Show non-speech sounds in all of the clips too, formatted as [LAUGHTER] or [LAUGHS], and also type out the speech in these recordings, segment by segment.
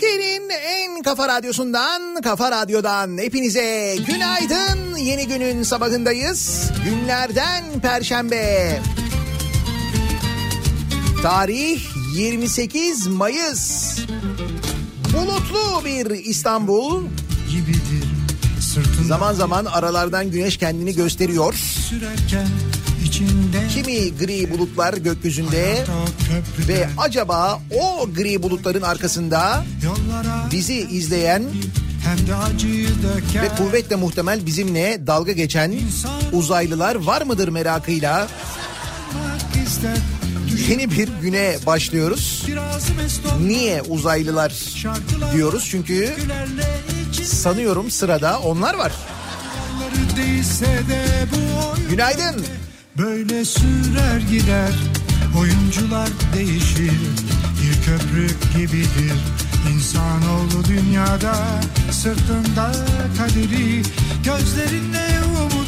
Türkiye'nin en kafa radyosundan, kafa radyodan hepinize günaydın. Yeni günün sabahındayız. Günlerden Perşembe. Tarih 28 Mayıs. Bulutlu bir İstanbul. Zaman zaman aralardan güneş kendini gösteriyor. sürerken Kimi gri bulutlar gökyüzünde? Ve acaba o gri bulutların arkasında bizi izleyen ve kuvvetle muhtemel bizimle dalga geçen uzaylılar var mıdır merakıyla? Yeni bir güne başlıyoruz. Niye uzaylılar diyoruz? Çünkü sanıyorum sırada onlar var. Günaydın. Böyle sürer gider oyuncular değişir. Bir köprü gibidir İnsanoğlu dünyada. Sırtında kaderi gözlerinde umutlar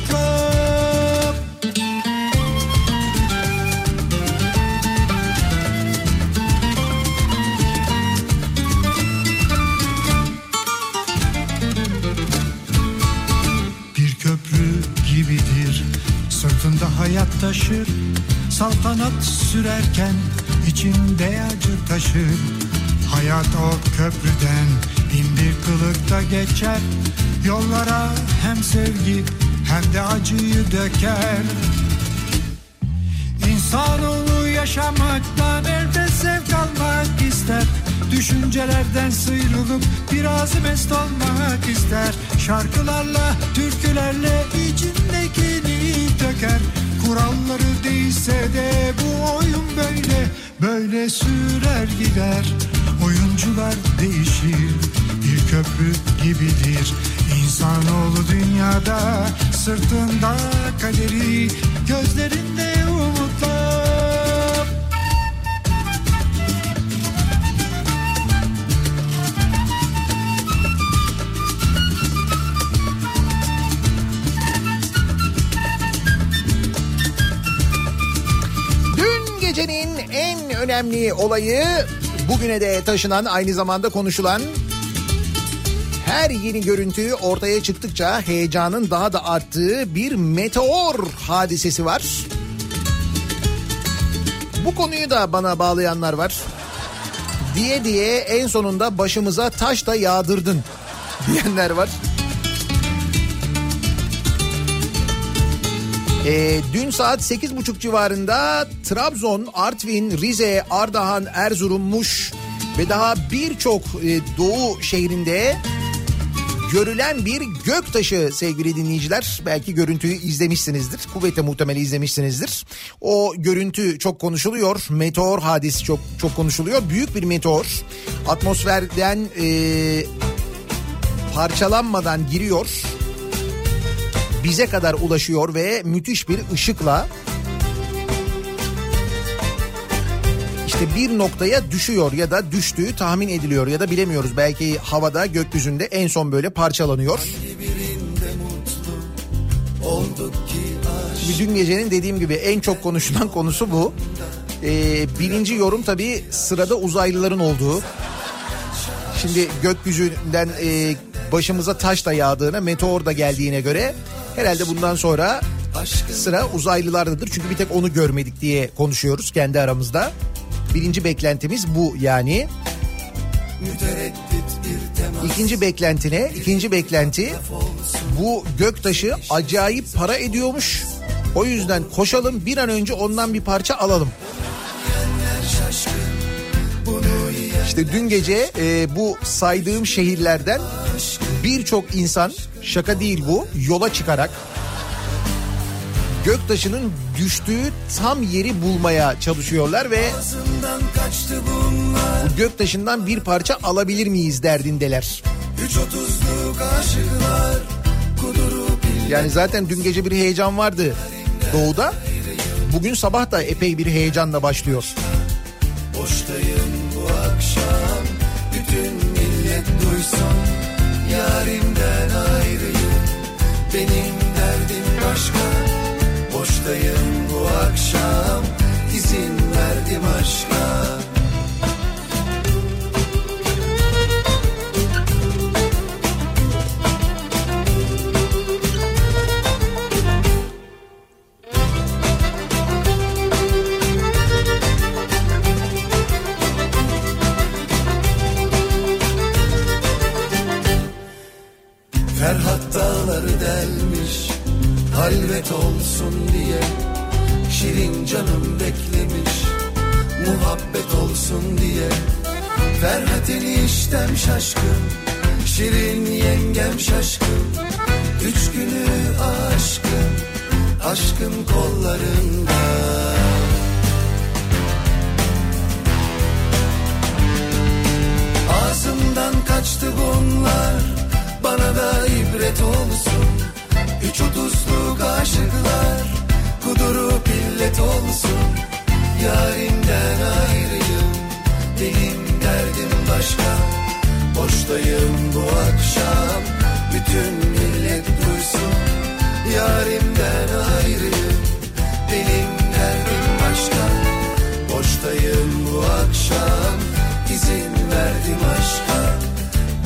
hayat taşır Saltanat sürerken içinde acı taşır. Hayat o köprüden bin bir kılıkta geçer. Yollara hem sevgi hem de acıyı döker. İnsanoğlu yaşamaktan elde zevk almak ister. Düşüncelerden sıyrılıp biraz mest olmak ister. Şarkılarla, türkülerle içindekini döker Kuralları değilse de bu oyun böyle. Böyle sürer gider. Oyuncular değişir. Bir köprü gibidir. İnsanoğlu dünyada Sırtında kaderi Gözlerinde gecenin en önemli olayı bugüne de taşınan aynı zamanda konuşulan her yeni görüntü ortaya çıktıkça heyecanın daha da arttığı bir meteor hadisesi var. Bu konuyu da bana bağlayanlar var. Diye diye en sonunda başımıza taş da yağdırdın [LAUGHS] diyenler var. E, dün saat 8.30 civarında Trabzon, Artvin, Rize, Ardahan, Erzurum, Muş ve daha birçok e, doğu şehrinde görülen bir göktaşı sevgili dinleyiciler. Belki görüntüyü izlemişsinizdir. Kuvvetle muhtemeli izlemişsinizdir. O görüntü çok konuşuluyor. Meteor hadisi çok çok konuşuluyor. Büyük bir meteor. Atmosferden e, parçalanmadan giriyor. Bize kadar ulaşıyor ve müthiş bir ışıkla işte bir noktaya düşüyor ya da düştüğü tahmin ediliyor ya da bilemiyoruz. Belki havada gökyüzünde en son böyle parçalanıyor. Şimdi dün gecenin dediğim gibi en çok konuşulan [LAUGHS] konusu bu. Ee, birinci yorum tabii sırada uzaylıların olduğu. Şimdi gökyüzünden e, başımıza taş da yağdığına, meteor da geldiğine göre herhalde bundan sonra sıra uzaylılardadır. Çünkü bir tek onu görmedik diye konuşuyoruz kendi aramızda. Birinci beklentimiz bu yani. İkinci beklentine, ikinci beklenti bu göktaşı acayip para ediyormuş. O yüzden koşalım bir an önce ondan bir parça alalım. İşte dün gece e, bu saydığım şehirlerden birçok insan şaka değil bu yola çıkarak göktaşının düştüğü tam yeri bulmaya çalışıyorlar ve bu göktaşından bir parça alabilir miyiz derdindeler. Yani zaten dün gece bir heyecan vardı doğuda. Bugün sabah da epey bir heyecanla başlıyor. Boştayım bu akşam bütün millet duysun yarimden ayrıyım. Benim derdim başka. Boştayım bu akşam. İzin verdim aşka Halvet olsun diye Şirin canım beklemiş. Muhabbet olsun diye Ferhat eniştem şaşkın Şirin yengem şaşkın. Üç günü aşkın Aşkın kollarında. Ağzımdan kaçtı bunlar Bana da ibret olsun Üç otuzluk aşıklar Kudurup illet olsun. Yarimden ayrıyım Benim derdim başka. Boştayım bu akşam Bütün millet duysun. Yarimden ayrıyım Benim derdim başka. Boştayım bu akşam izin verdim aşka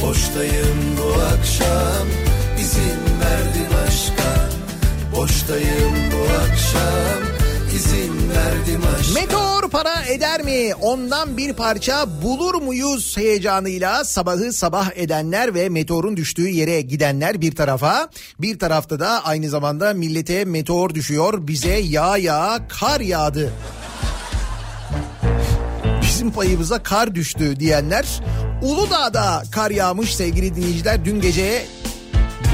Boştayım bu akşam izin verdim Boştayım bu akşam izin verdim aşka Meteor para eder mi? Ondan bir parça bulur muyuz heyecanıyla sabahı sabah edenler ve meteorun düştüğü yere gidenler bir tarafa. Bir tarafta da aynı zamanda millete meteor düşüyor bize yağ yağ kar yağdı. Bizim payımıza kar düştü diyenler. Uludağ'da kar yağmış sevgili dinleyiciler dün gece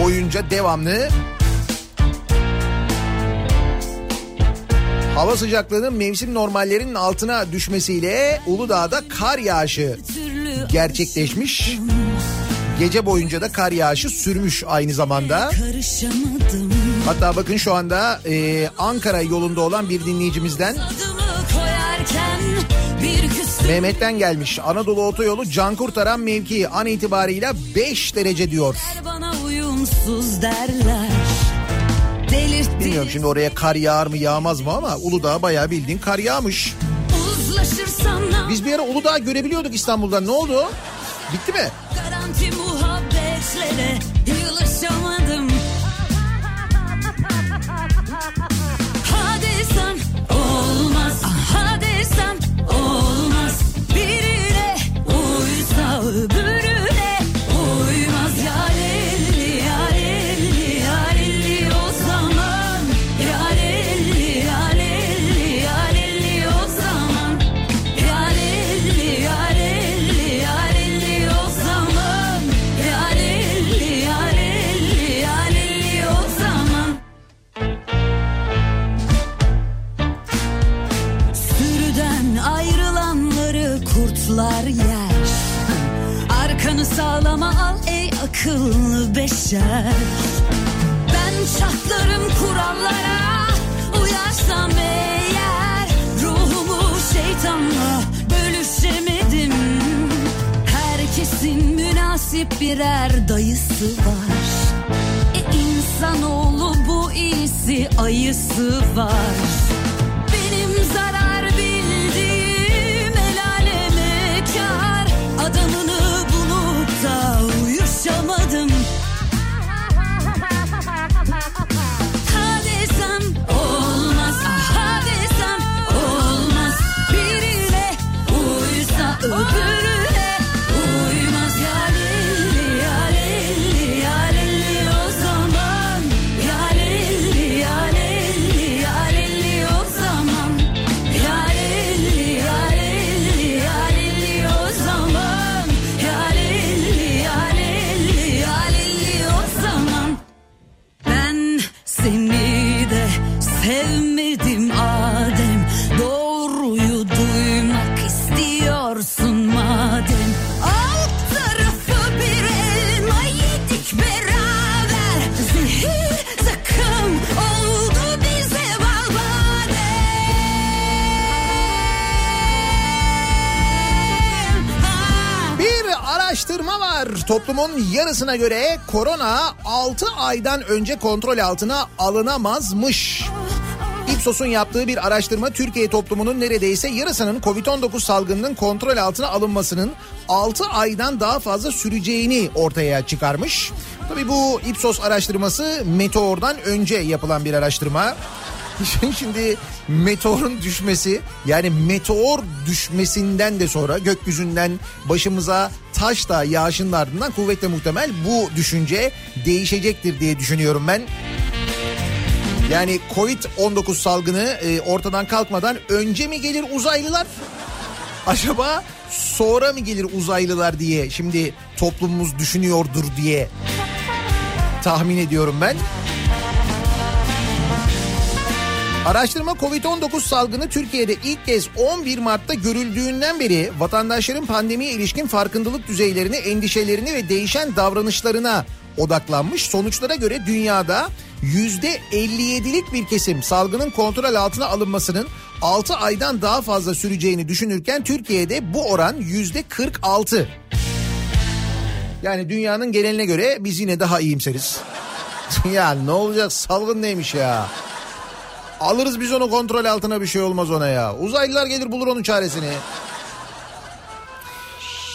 boyunca devamlı Hava sıcaklığının mevsim normallerinin altına düşmesiyle Uludağ'da kar yağışı gerçekleşmiş. Gece boyunca da kar yağışı sürmüş aynı zamanda. Hatta bakın şu anda e, Ankara yolunda olan bir dinleyicimizden Mehmet'ten gelmiş. Anadolu Otoyolu can kurtaran mevki an itibarıyla 5 derece diyor. bana uyumsuz derler Delirtti Bilmiyorum şimdi oraya kar yağar mı yağmaz mı ama Uludağ bayağı bildiğin kar yağmış. Biz bir ara Uludağ görebiliyorduk İstanbul'da. Ne oldu? Bitti mi? Garanti muhabbetlere yılışamadım olmaz Ha desem olmaz Birine uysa öbürüne akıllı beşer. Ben çatlarım kurallara Uyarsam eğer Ruhumu şeytanla bölüşemedim. Herkesin münasip birer dayısı var. E insanoğlu bu iyisi ayısı var. Benim zarar bildiğim el aleme kar. Adamını Toplumun yarısına göre korona 6 aydan önce kontrol altına alınamazmış. Ipsos'un yaptığı bir araştırma Türkiye toplumunun neredeyse yarısının Covid-19 salgınının kontrol altına alınmasının 6 aydan daha fazla süreceğini ortaya çıkarmış. Tabii bu Ipsos araştırması Meteor'dan önce yapılan bir araştırma. [LAUGHS] Şimdi meteorun düşmesi yani meteor düşmesinden de sonra gökyüzünden başımıza taş da yağışın ardından kuvvetle muhtemel bu düşünce değişecektir diye düşünüyorum ben. Yani Covid-19 salgını e, ortadan kalkmadan önce mi gelir uzaylılar? Acaba sonra mı gelir uzaylılar diye şimdi toplumumuz düşünüyordur diye tahmin ediyorum ben. Araştırma Covid-19 salgını Türkiye'de ilk kez 11 Mart'ta görüldüğünden beri vatandaşların pandemiye ilişkin farkındalık düzeylerini, endişelerini ve değişen davranışlarına odaklanmış. Sonuçlara göre dünyada %57'lik bir kesim salgının kontrol altına alınmasının 6 aydan daha fazla süreceğini düşünürken Türkiye'de bu oran %46. Yani dünyanın geneline göre biz yine daha iyimseriz. [LAUGHS] ya ne olacak salgın neymiş ya? Alırız biz onu kontrol altına bir şey olmaz ona ya. Uzaylılar gelir bulur onun çaresini.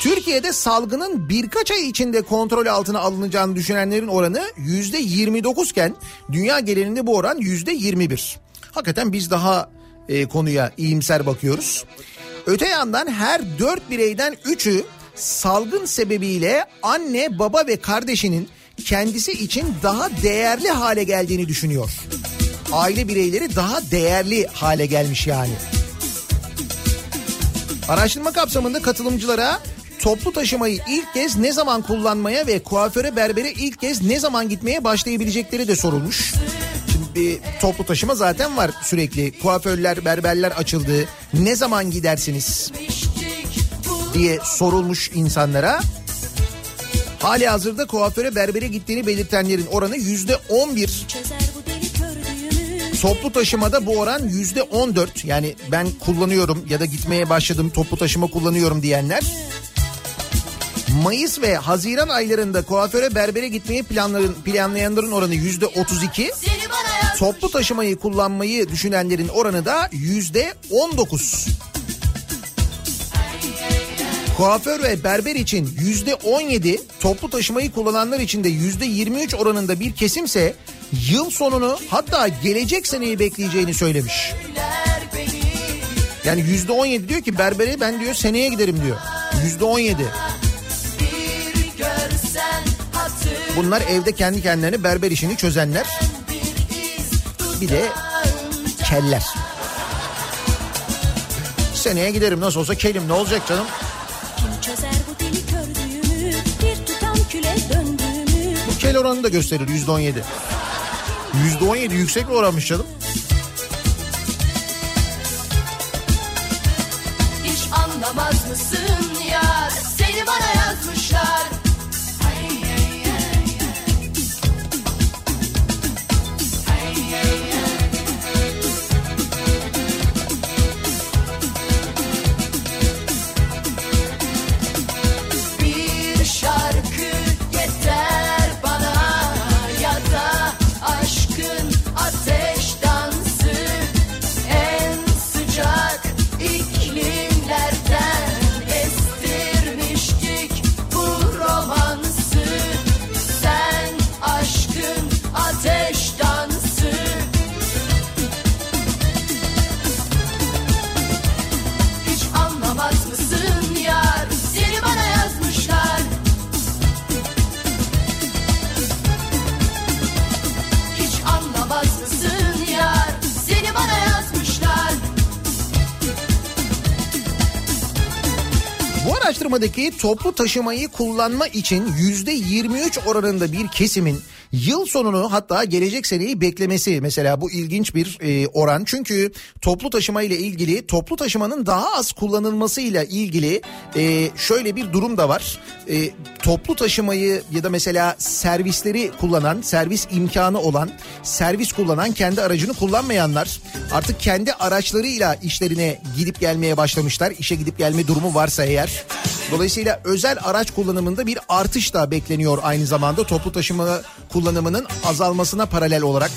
Türkiye'de salgının birkaç ay içinde kontrol altına alınacağını düşünenlerin oranı yüzde 29 iken dünya genelinde bu oran yüzde 21. Hakikaten biz daha e, konuya iyimser bakıyoruz. Öte yandan her dört bireyden üçü salgın sebebiyle anne, baba ve kardeşinin kendisi için daha değerli hale geldiğini düşünüyor. Aile bireyleri daha değerli hale gelmiş yani. Araştırma kapsamında katılımcılara toplu taşımayı ilk kez ne zaman kullanmaya ve kuaföre berbere ilk kez ne zaman gitmeye başlayabilecekleri de sorulmuş. Şimdi toplu taşıma zaten var sürekli. Kuaförler, berberler açıldı. Ne zaman gidersiniz diye sorulmuş insanlara. Hali hazırda kuaföre berbere gittiğini belirtenlerin oranı yüzde on bir. Toplu taşımada bu oran yüzde on dört. Yani ben kullanıyorum ya da gitmeye başladım toplu taşıma kullanıyorum diyenler. Mayıs ve Haziran aylarında kuaföre berbere gitmeyi planların, planlayanların oranı yüzde otuz iki. Toplu taşımayı kullanmayı düşünenlerin oranı da yüzde on dokuz. Kuaför ve berber için yüzde 17, toplu taşımayı kullananlar için de yüzde 23 oranında bir kesimse yıl sonunu hatta gelecek seneyi bekleyeceğini söylemiş. Yani yüzde 17 diyor ki berbere ben diyor seneye giderim diyor. Yüzde 17. Bunlar evde kendi kendilerine berber işini çözenler. Bir de keller. Seneye giderim nasıl olsa kelim ne olacak canım? Bu kel oranını da gösterir yüzde 17. Yüzde 17 yüksek bir oranmış canım. Araştırmadaki toplu taşımayı kullanma için yüzde 23 oranında bir kesimin yıl sonunu hatta gelecek seneyi beklemesi mesela bu ilginç bir e, oran. Çünkü toplu taşıma ile ilgili toplu taşımanın daha az kullanılmasıyla ilgili e, şöyle bir durum da var. E, toplu taşımayı ya da mesela servisleri kullanan, servis imkanı olan, servis kullanan kendi aracını kullanmayanlar artık kendi araçlarıyla işlerine gidip gelmeye başlamışlar. İşe gidip gelme durumu varsa eğer. Dolayısıyla özel araç kullanımında bir artış da bekleniyor aynı zamanda toplu taşıma kullanımının azalmasına paralel olarak.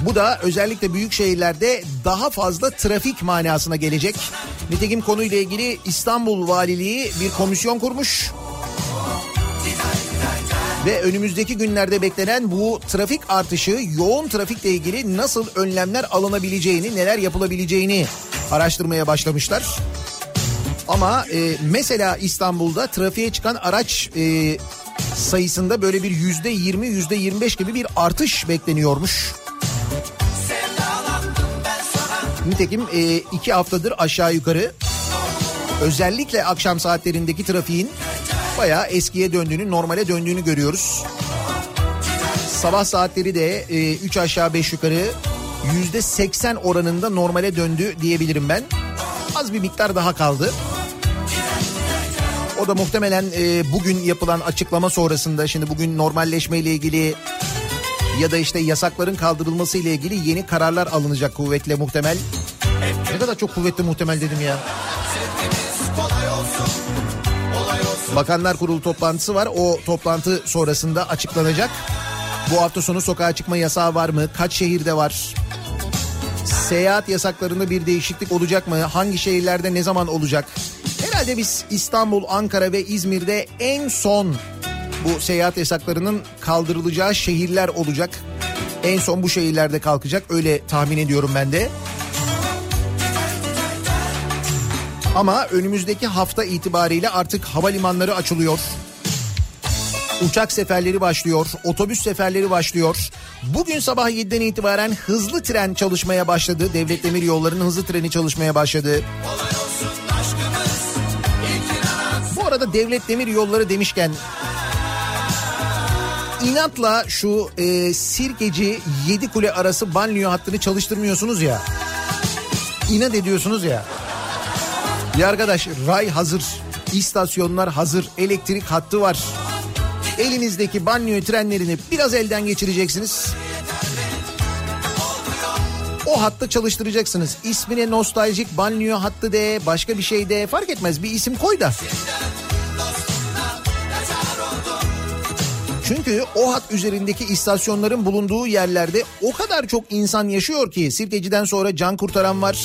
Bu da özellikle büyük şehirlerde daha fazla trafik manasına gelecek. Nitekim konuyla ilgili İstanbul Valiliği bir komisyon kurmuş. Ve önümüzdeki günlerde beklenen bu trafik artışı yoğun trafikle ilgili nasıl önlemler alınabileceğini, neler yapılabileceğini araştırmaya başlamışlar. Ama e, mesela İstanbul'da trafiğe çıkan araç e, sayısında böyle bir yüzde yirmi, yüzde yirmi beş gibi bir artış bekleniyormuş. Nitekim e, iki haftadır aşağı yukarı özellikle akşam saatlerindeki trafiğin bayağı eskiye döndüğünü, normale döndüğünü görüyoruz. Sabah saatleri de 3 aşağı 5 yukarı yüzde 80 oranında normale döndü diyebilirim ben. Az bir miktar daha kaldı. Da muhtemelen e, bugün yapılan açıklama sonrasında şimdi bugün normalleşme ile ilgili ya da işte yasakların kaldırılması ile ilgili yeni kararlar alınacak kuvvetle muhtemel. Ne kadar çok kuvvetli muhtemel dedim ya. Bakanlar Kurulu toplantısı var. O toplantı sonrasında açıklanacak. Bu hafta sonu sokağa çıkma yasağı var mı? Kaç şehirde var? Seyahat yasaklarında bir değişiklik olacak mı? Hangi şehirlerde ne zaman olacak? Herhalde biz İstanbul, Ankara ve İzmir'de en son bu seyahat yasaklarının kaldırılacağı şehirler olacak. En son bu şehirlerde kalkacak öyle tahmin ediyorum ben de. Ama önümüzdeki hafta itibariyle artık havalimanları açılıyor. Uçak seferleri başlıyor, otobüs seferleri başlıyor. Bugün sabah 7'den itibaren hızlı tren çalışmaya başladı. Devlet Demir Yolları'nın hızlı treni çalışmaya başladı. Bu arada Devlet Demir Yolları demişken inatla şu e, Sirkeci Yedikule arası banliyö hattını çalıştırmıyorsunuz ya. İnat ediyorsunuz ya. Ya arkadaş ray hazır, istasyonlar hazır, elektrik hattı var. Elinizdeki banliyö trenlerini biraz elden geçireceksiniz. O hattı çalıştıracaksınız. İsmine nostaljik banliyö hattı de, başka bir şey de fark etmez. Bir isim koy da. Çünkü o hat üzerindeki istasyonların bulunduğu yerlerde o kadar çok insan yaşıyor ki Sirkeci'den sonra can kurtaran var.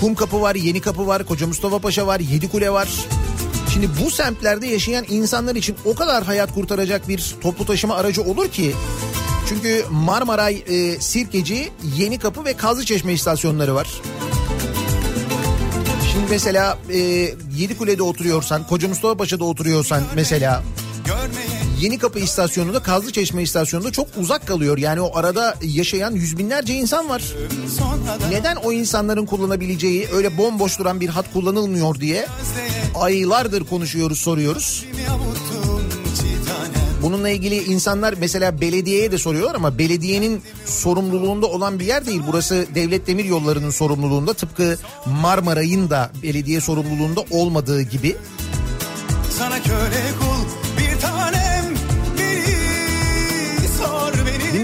Kum Kapı var, Yeni Kapı var, Koca Mustafa Paşa var, Yedikule var. Şimdi bu semtlerde yaşayan insanlar için o kadar hayat kurtaracak bir toplu taşıma aracı olur ki. Çünkü Marmaray, e, Sirkeci, Yeni Kapı ve Kazlıçeşme istasyonları var. Şimdi mesela e, Yedikule'de oturuyorsan, Koca Mustafa Paşa'da oturuyorsan mesela Yeni Kapı istasyonunda Kazlıçeşme istasyonunda çok uzak kalıyor. Yani o arada yaşayan yüz binlerce insan var. Neden o insanların kullanabileceği öyle bomboş duran bir hat kullanılmıyor diye aylardır konuşuyoruz soruyoruz. Bununla ilgili insanlar mesela belediyeye de soruyorlar ama belediyenin sorumluluğunda olan bir yer değil. Burası Devlet Demir Yolları'nın sorumluluğunda tıpkı Marmaray'ın da belediye sorumluluğunda olmadığı gibi. Sana köle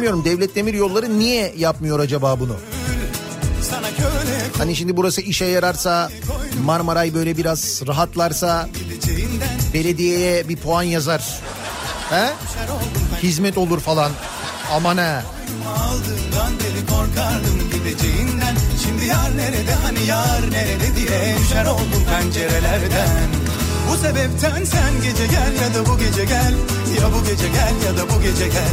beni Bilmiyorum Devlet Demir Yolları niye yapmıyor acaba bunu? Hani şimdi burası işe yararsa Marmaray böyle biraz rahatlarsa belediyeye bir puan yazar. He? Hizmet olur falan. Aman ha. aldığından beri korkardım gideceğinden Şimdi yar nerede hani yar nerede diye düşer oldum pencerelerden Bu sebepten sen gece gel ya da bu gece gel Ya bu gece gel ya da bu gece gel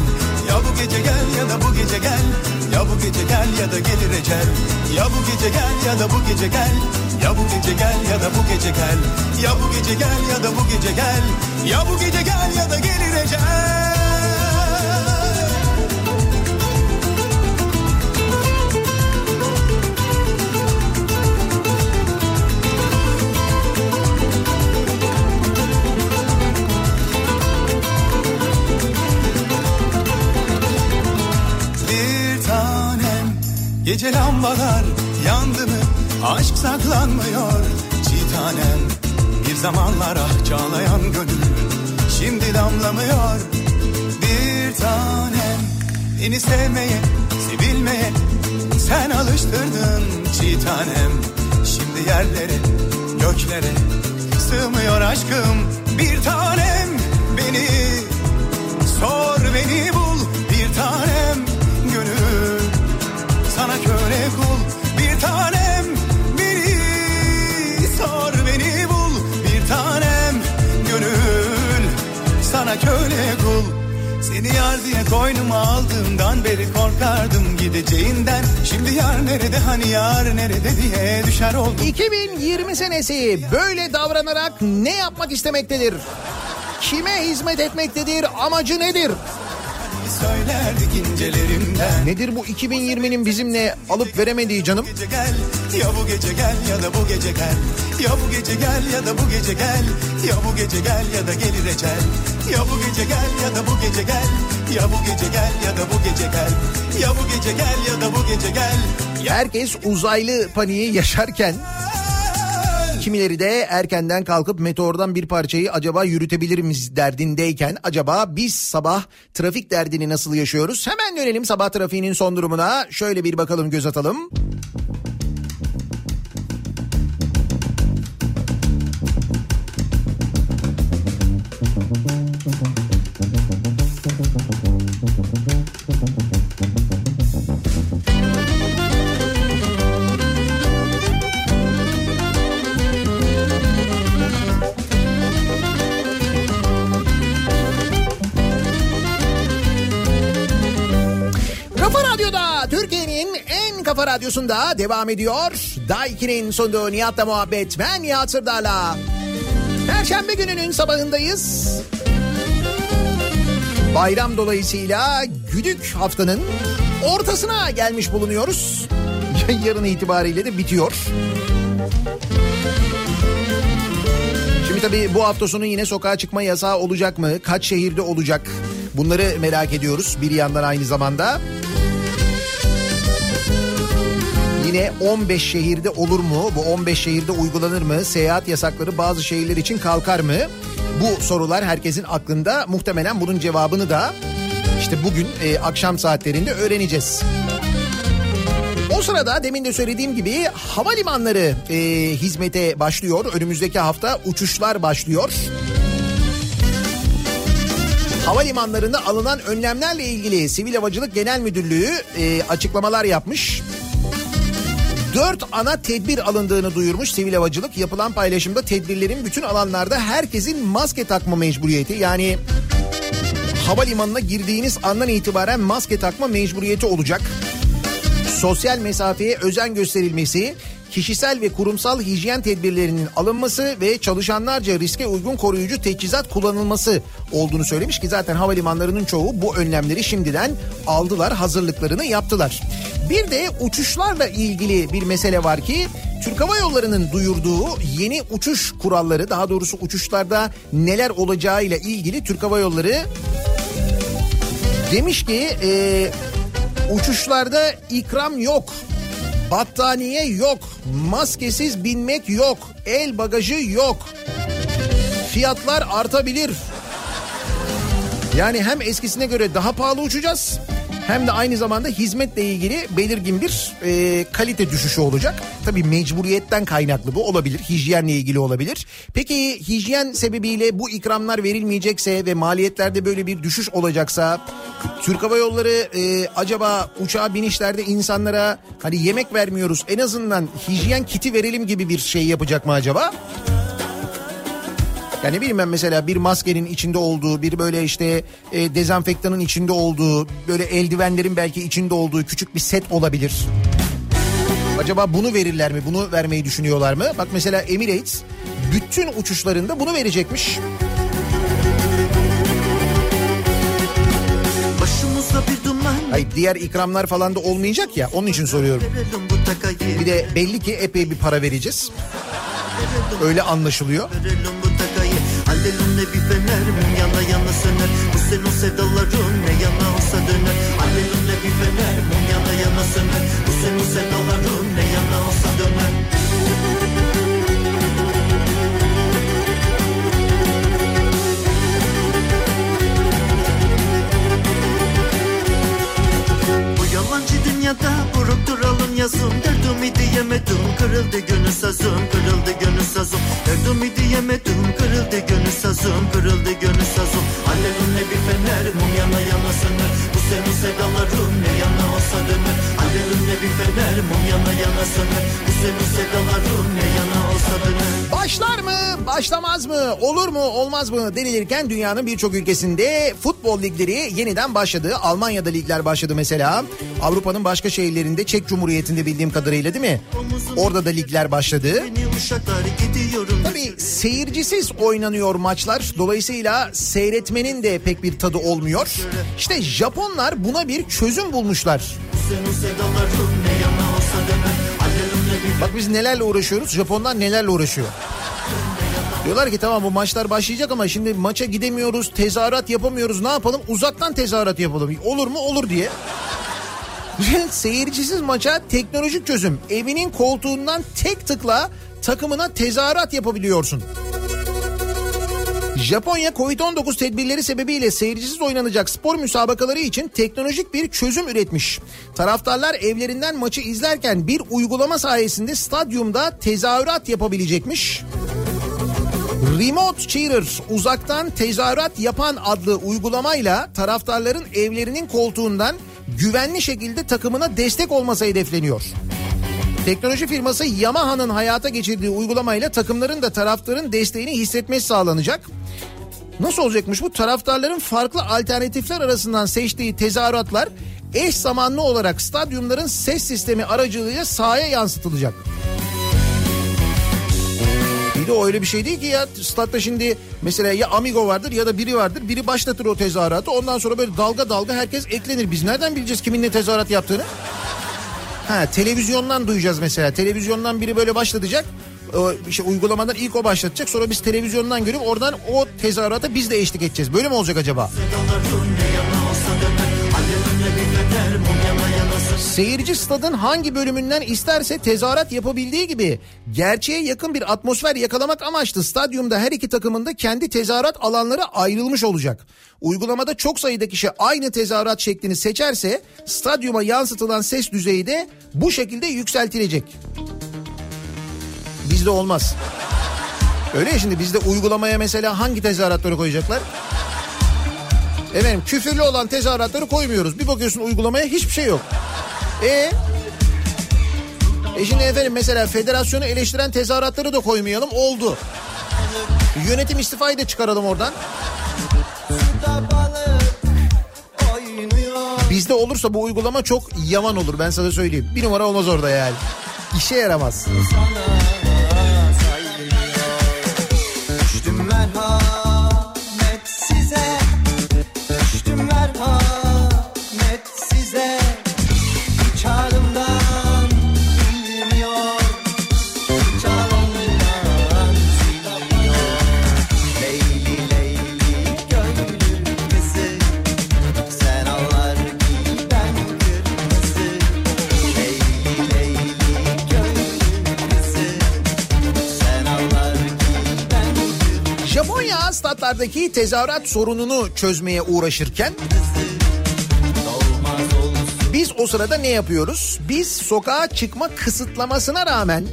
Ya bu gece gel ya da bu gece gel Ya bu gece gel ya da gelir ecel Ya bu gece gel ya da bu gece gel Ya bu gece gel ya da bu gece gel Ya bu gece gel ya da bu gece gel Ya bu gece gel ya da gelir ecel Gece lambalar yandı mı? Aşk saklanmıyor. Çiğ tanem bir zamanlar ah çağlayan gönül Şimdi damlamıyor. Bir tanem Beni sevmeye sevilmeye sen alıştırdın çiğ tanem. Şimdi yerlere göklere sığmıyor aşkım. Bir tanem Beni Sor beni bul Sana köle kul bir tanem beni Sor beni bul bir tanem gönül Sana köle kul Seni yar diye koynuma aldığımdan beri korkardım gideceğinden Şimdi yar nerede hani yar nerede diye düşer oldum 2020 senesi böyle davranarak ne yapmak istemektedir? Kime hizmet etmektedir? Amacı nedir? Söylerdik incelerimden Nedir bu 2020'nin bizimle alıp veremediği canım? gel ya bu gece gel ya da bu gece gel ya bu gece gel ya da bu gece gel ya bu gece gel ya da gelir ecel ya bu gece gel ya da bu gece gel ya bu gece gel ya da bu gece gel ya bu gece gel ya da bu gece gel Herkes uzaylı paniği yaşarken kimileri de erkenden kalkıp meteordan bir parçayı acaba yürütebilir miyiz derdindeyken acaba biz sabah trafik derdini nasıl yaşıyoruz? Hemen dönelim sabah trafiğinin son durumuna. Şöyle bir bakalım göz atalım. Kafa radyosunda devam ediyor. Daiki'nin sunduğu Nihat'la muhabbet. Ben Nihat Sırdar'la. Perşembe gününün sabahındayız. Bayram dolayısıyla güdük haftanın ortasına gelmiş bulunuyoruz. [LAUGHS] Yarın itibariyle de bitiyor. Şimdi tabii bu hafta sonu yine sokağa çıkma yasağı olacak mı? Kaç şehirde olacak? Bunları merak ediyoruz bir yandan aynı zamanda. Yine 15 şehirde olur mu? Bu 15 şehirde uygulanır mı? Seyahat yasakları bazı şehirler için kalkar mı? Bu sorular herkesin aklında. Muhtemelen bunun cevabını da işte bugün e, akşam saatlerinde öğreneceğiz. O sırada demin de söylediğim gibi havalimanları e, hizmete başlıyor. Önümüzdeki hafta uçuşlar başlıyor. Havalimanlarında alınan önlemlerle ilgili Sivil Havacılık Genel Müdürlüğü e, açıklamalar yapmış. Dört ana tedbir alındığını duyurmuş sivil havacılık. Yapılan paylaşımda tedbirlerin bütün alanlarda herkesin maske takma mecburiyeti yani havalimanına girdiğiniz andan itibaren maske takma mecburiyeti olacak. Sosyal mesafeye özen gösterilmesi, kişisel ve kurumsal hijyen tedbirlerinin alınması ve çalışanlarca riske uygun koruyucu teçhizat kullanılması olduğunu söylemiş ki zaten havalimanlarının çoğu bu önlemleri şimdiden aldılar, hazırlıklarını yaptılar. Bir de uçuşlarla ilgili bir mesele var ki Türk Hava Yolları'nın duyurduğu yeni uçuş kuralları daha doğrusu uçuşlarda neler olacağıyla ilgili Türk Hava Yolları demiş ki e, uçuşlarda ikram yok. Battaniye yok. Maskesiz binmek yok. El bagajı yok. Fiyatlar artabilir. Yani hem eskisine göre daha pahalı uçacağız hem de aynı zamanda hizmetle ilgili belirgin bir e, kalite düşüşü olacak. Tabii mecburiyetten kaynaklı bu olabilir. Hijyenle ilgili olabilir. Peki hijyen sebebiyle bu ikramlar verilmeyecekse ve maliyetlerde böyle bir düşüş olacaksa Türk Hava Yolları e, acaba uçağa binişlerde insanlara hani yemek vermiyoruz en azından hijyen kiti verelim gibi bir şey yapacak mı acaba? Yani bilmem mesela bir maskenin içinde olduğu, bir böyle işte e, dezenfektanın içinde olduğu, böyle eldivenlerin belki içinde olduğu küçük bir set olabilir. Acaba bunu verirler mi? Bunu vermeyi düşünüyorlar mı? Bak mesela Emirates bütün uçuşlarında bunu verecekmiş. Hayır diğer ikramlar falan da olmayacak ya onun için soruyorum. Bir de belli ki epey bir para vereceğiz. Öyle anlaşılıyor. Verelim bu takayı. Hallelim ne bir fener mum yana yana söner. Bu senin sevdaların ne yana olsa döner. Hallelim ne bir fener mum yana yana söner. Bu senin sevdaların ne yana olsa döner. Yalancı dünyada buruk duralım yazım Derdimi diyemedim kırıldı gönül sazım Kırıldı gönül sazım. Derdimi diyemedim kırıldı gönül sazım Kırıldı gönül sazım. Alevim ne bir fener mum yana yana söner Bu senin sevdaların ne yana olsa döner Alevim ne bir fener mum yana yana söner Bu senin sevdaların ne yana olsa döner Başlar mı, başlamaz mı, olur mu, olmaz mı denilirken dünyanın birçok ülkesinde futbol ligleri yeniden başladı. Almanya'da ligler başladı mesela. Avrupa'nın başka şehirlerinde Çek Cumhuriyeti'nde bildiğim kadarıyla değil mi? Orada da ligler başladı. Beni uşaklar gidiyorum Tabii seyircisiz oynanıyor maçlar. Dolayısıyla seyretmenin de pek bir tadı olmuyor. İşte Japonlar buna bir çözüm bulmuşlar. Bak biz nelerle uğraşıyoruz, Japonlar nelerle uğraşıyor. Diyorlar ki tamam bu maçlar başlayacak ama şimdi maça gidemiyoruz, tezahürat yapamıyoruz. Ne yapalım? Uzaktan tezahürat yapalım. Olur mu? Olur diye. [LAUGHS] Seyircisiz maça teknolojik çözüm. Evinin koltuğundan tek tıkla takımına tezahürat yapabiliyorsun. Japonya Covid-19 tedbirleri sebebiyle seyircisiz oynanacak spor müsabakaları için teknolojik bir çözüm üretmiş. Taraftarlar evlerinden maçı izlerken bir uygulama sayesinde stadyumda tezahürat yapabilecekmiş. Remote Cheerer uzaktan tezahürat yapan adlı uygulamayla taraftarların evlerinin koltuğundan güvenli şekilde takımına destek olması hedefleniyor. Teknoloji firması Yamaha'nın hayata geçirdiği uygulamayla takımların da taraftarın desteğini hissetmesi sağlanacak. Nasıl olacakmış bu? Taraftarların farklı alternatifler arasından seçtiği tezahüratlar eş zamanlı olarak stadyumların ses sistemi aracılığıyla sahaya yansıtılacak. Bir de öyle bir şey değil ki ya statta şimdi mesela ya Amigo vardır ya da biri vardır. Biri başlatır o tezahüratı ondan sonra böyle dalga dalga herkes eklenir. Biz nereden bileceğiz kimin ne tezahürat yaptığını? Ha televizyondan duyacağız mesela. Televizyondan biri böyle başlatacak. İşte uygulamadan ilk o başlatacak. Sonra biz televizyondan görüp oradan o tezahürata biz de eşlik edeceğiz. Böyle mi olacak acaba? Seyirci stadın hangi bölümünden isterse tezahürat yapabildiği gibi gerçeğe yakın bir atmosfer yakalamak amaçlı stadyumda her iki takımın da kendi tezahürat alanları ayrılmış olacak. Uygulamada çok sayıda kişi aynı tezahürat şeklini seçerse stadyuma yansıtılan ses düzeyi de bu şekilde yükseltilecek. Bizde olmaz. Öyle ya şimdi bizde uygulamaya mesela hangi tezahüratları koyacaklar? Efendim küfürlü olan tezahüratları koymuyoruz. Bir bakıyorsun uygulamaya hiçbir şey yok. E, e şimdi efendim mesela federasyonu eleştiren tezahüratları da koymayalım oldu. Yönetim istifayı da çıkaralım oradan. Bizde olursa bu uygulama çok yaman olur ben sana söyleyeyim. Bir numara olmaz orada yani. İşe yaramaz. Düştüm merhamet statlardaki tezahürat sorununu çözmeye uğraşırken biz o sırada ne yapıyoruz? Biz sokağa çıkma kısıtlamasına rağmen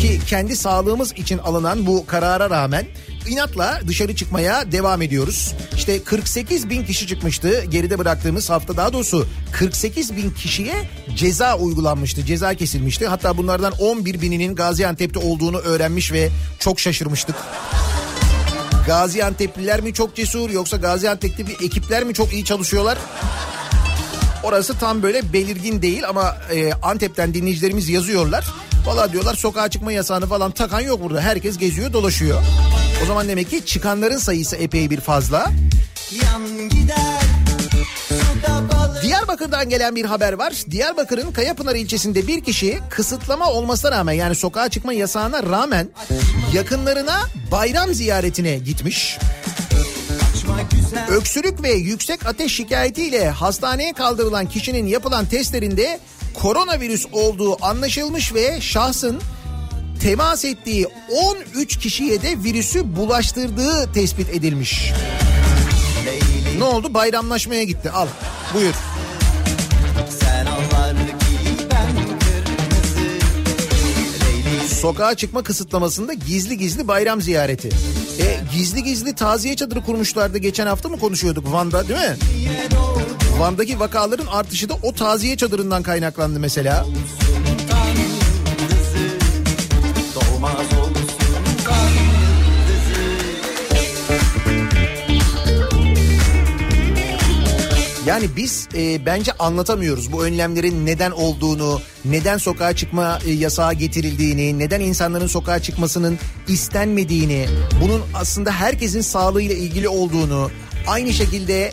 ki kendi sağlığımız için alınan bu karara rağmen inatla dışarı çıkmaya devam ediyoruz. İşte 48 bin kişi çıkmıştı geride bıraktığımız hafta daha doğrusu 48 bin kişiye ceza uygulanmıştı. Ceza kesilmişti. Hatta bunlardan 11 bininin Gaziantep'te olduğunu öğrenmiş ve çok şaşırmıştık. Gaziantep'liler mi çok cesur yoksa Gaziantep'te bir ekipler mi çok iyi çalışıyorlar? Orası tam böyle belirgin değil ama e, Antep'ten dinleyicilerimiz yazıyorlar. Valla diyorlar sokağa çıkma yasağını falan takan yok burada. Herkes geziyor dolaşıyor. O zaman demek ki çıkanların sayısı epey bir fazla. Yan gider Diyarbakır'dan gelen bir haber var. Diyarbakır'ın Kayapınar ilçesinde bir kişi kısıtlama olmasına rağmen yani sokağa çıkma yasağına rağmen yakınlarına bayram ziyaretine gitmiş. Öksürük ve yüksek ateş şikayetiyle hastaneye kaldırılan kişinin yapılan testlerinde koronavirüs olduğu anlaşılmış ve şahsın temas ettiği 13 kişiye de virüsü bulaştırdığı tespit edilmiş. Ne oldu? Bayramlaşmaya gitti. Al. Buyur. Sokağa çıkma kısıtlamasında gizli gizli bayram ziyareti. E gizli gizli taziye çadırı kurmuşlardı geçen hafta mı konuşuyorduk Van'da değil mi? Van'daki vakaların artışı da o taziye çadırından kaynaklandı mesela. doğmaz Yani biz e, bence anlatamıyoruz bu önlemlerin neden olduğunu, neden sokağa çıkma e, yasağı getirildiğini, neden insanların sokağa çıkmasının istenmediğini, bunun aslında herkesin sağlığıyla ilgili olduğunu, aynı şekilde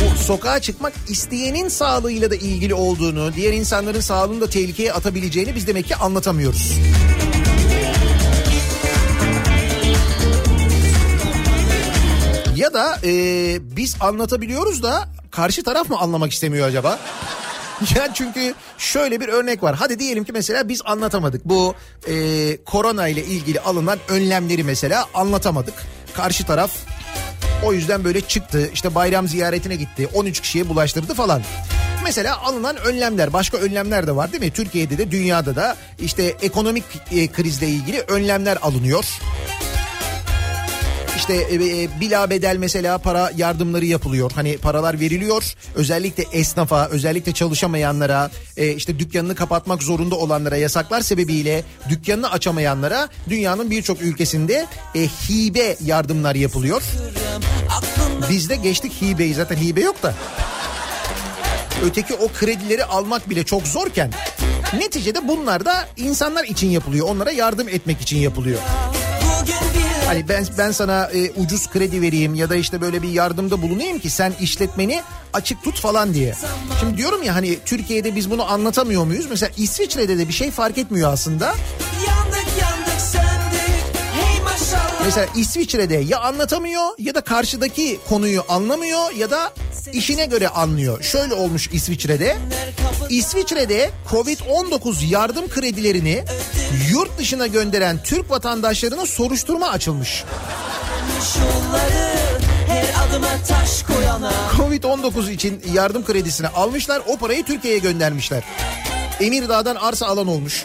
bu sokağa çıkmak isteyenin sağlığıyla da ilgili olduğunu, diğer insanların sağlığını da tehlikeye atabileceğini biz demek ki anlatamıyoruz. Ya da e, biz anlatabiliyoruz da karşı taraf mı anlamak istemiyor acaba? [LAUGHS] Yani çünkü şöyle bir örnek var. Hadi diyelim ki mesela biz anlatamadık. Bu e, korona ile ilgili alınan önlemleri mesela anlatamadık. Karşı taraf o yüzden böyle çıktı. işte bayram ziyaretine gitti. 13 kişiye bulaştırdı falan. Mesela alınan önlemler başka önlemler de var değil mi? Türkiye'de de dünyada da işte ekonomik e, krizle ilgili önlemler alınıyor. İşte e, e, bila bedel mesela para yardımları yapılıyor. Hani paralar veriliyor. Özellikle esnafa, özellikle çalışamayanlara, e, işte dükkanını kapatmak zorunda olanlara yasaklar sebebiyle dükkanını açamayanlara dünyanın birçok ülkesinde e, hibe yardımlar yapılıyor. Bizde geçtik hibeyi zaten hibe yok da. Öteki o kredileri almak bile çok zorken neticede bunlar da insanlar için yapılıyor. Onlara yardım etmek için yapılıyor. Hani ben ben sana e, ucuz kredi vereyim ya da işte böyle bir yardımda bulunayım ki sen işletmeni açık tut falan diye. Şimdi diyorum ya hani Türkiye'de biz bunu anlatamıyor muyuz? Mesela İsviçre'de de bir şey fark etmiyor aslında. Yandık maşallah Mesela İsviçre'de ya anlatamıyor ya da karşıdaki konuyu anlamıyor ya da işine göre anlıyor. Şöyle olmuş İsviçre'de. İsviçre'de Covid-19 yardım kredilerini yurt dışına gönderen Türk vatandaşlarına soruşturma açılmış. Yolları her adıma taş koyana Covid-19 için yardım kredisini almışlar o parayı Türkiye'ye göndermişler. Emirdağ'dan arsa alan olmuş.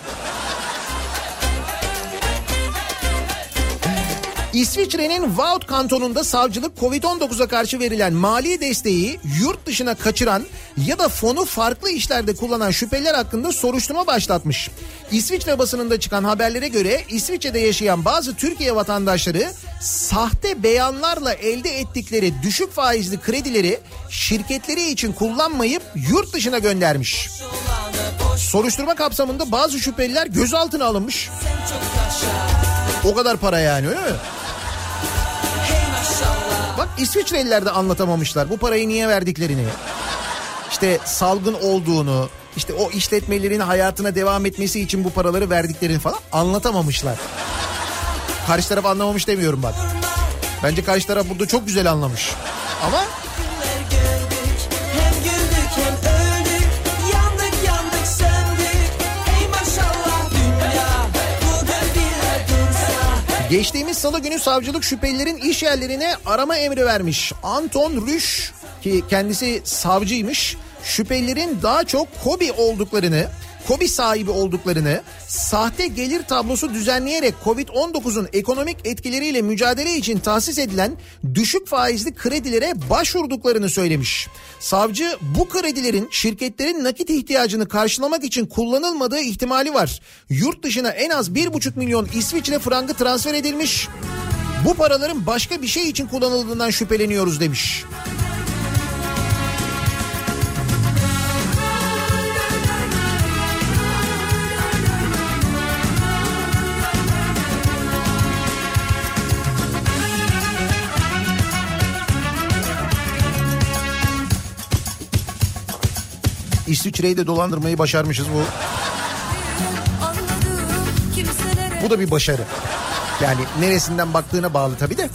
İsviçre'nin Vaud kantonunda savcılık Covid-19'a karşı verilen mali desteği yurt dışına kaçıran ya da fonu farklı işlerde kullanan şüpheliler hakkında soruşturma başlatmış. İsviçre basınında çıkan haberlere göre İsviçre'de yaşayan bazı Türkiye vatandaşları sahte beyanlarla elde ettikleri düşük faizli kredileri şirketleri için kullanmayıp yurt dışına göndermiş. Soruşturma kapsamında bazı şüpheliler gözaltına alınmış. O kadar para yani öyle mi? Bak İsviçreliler de anlatamamışlar bu parayı niye verdiklerini. İşte salgın olduğunu, işte o işletmelerin hayatına devam etmesi için bu paraları verdiklerini falan anlatamamışlar. Karşı taraf anlamamış demiyorum bak. Bence karşı taraf burada çok güzel anlamış. Ama Geçtiğimiz salı günü savcılık şüphelilerin iş yerlerine arama emri vermiş. Anton Rüş ki kendisi savcıymış. Şüphelilerin daha çok kobi olduklarını, kobi sahibi olduklarını, sahte gelir tablosu düzenleyerek Covid-19'un ekonomik etkileriyle mücadele için tahsis edilen düşük faizli kredilere başvurduklarını söylemiş. Savcı bu kredilerin şirketlerin nakit ihtiyacını karşılamak için kullanılmadığı ihtimali var. Yurt dışına en az 1,5 milyon İsviçre frangı transfer edilmiş. Bu paraların başka bir şey için kullanıldığından şüpheleniyoruz demiş. İsviçre'yi de dolandırmayı başarmışız bu. Bu da bir başarı. Yani neresinden baktığına bağlı tabii de.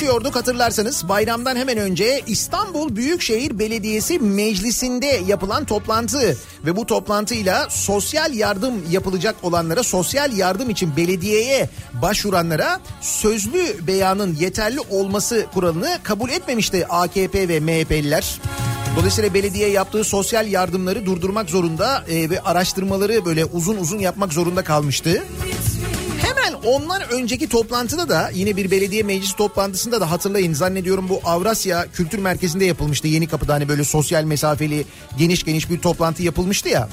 Konuşuyorduk hatırlarsanız bayramdan hemen önce İstanbul Büyükşehir Belediyesi Meclisi'nde yapılan toplantı ve bu toplantıyla sosyal yardım yapılacak olanlara sosyal yardım için belediyeye başvuranlara sözlü beyanın yeterli olması kuralını kabul etmemişti AKP ve MHP'liler. Dolayısıyla belediye yaptığı sosyal yardımları durdurmak zorunda e, ve araştırmaları böyle uzun uzun yapmak zorunda kalmıştı. Hemen ondan önceki toplantıda da yine bir belediye meclis toplantısında da hatırlayın zannediyorum bu Avrasya Kültür Merkezi'nde yapılmıştı. Yeni Kapı'da hani böyle sosyal mesafeli geniş geniş bir toplantı yapılmıştı ya.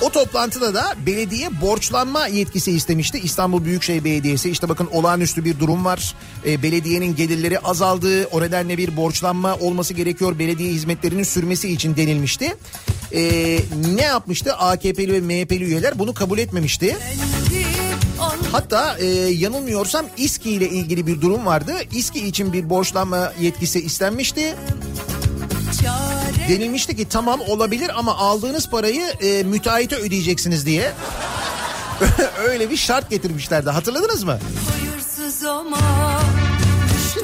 O toplantıda da belediye borçlanma yetkisi istemişti. İstanbul Büyükşehir Belediyesi işte bakın olağanüstü bir durum var. E, belediyenin gelirleri azaldı. O nedenle bir borçlanma olması gerekiyor. Belediye hizmetlerinin sürmesi için denilmişti. E, ne yapmıştı? AKP'li ve MHP'li üyeler bunu kabul etmemişti. Hatta e, yanılmıyorsam İSKİ ile ilgili bir durum vardı. İSKİ için bir borçlanma yetkisi istenmişti. Denilmişti ki tamam olabilir ama aldığınız parayı e, müteahhite ödeyeceksiniz diye. [LAUGHS] Öyle bir şart getirmişlerdi hatırladınız mı? hayırsız ama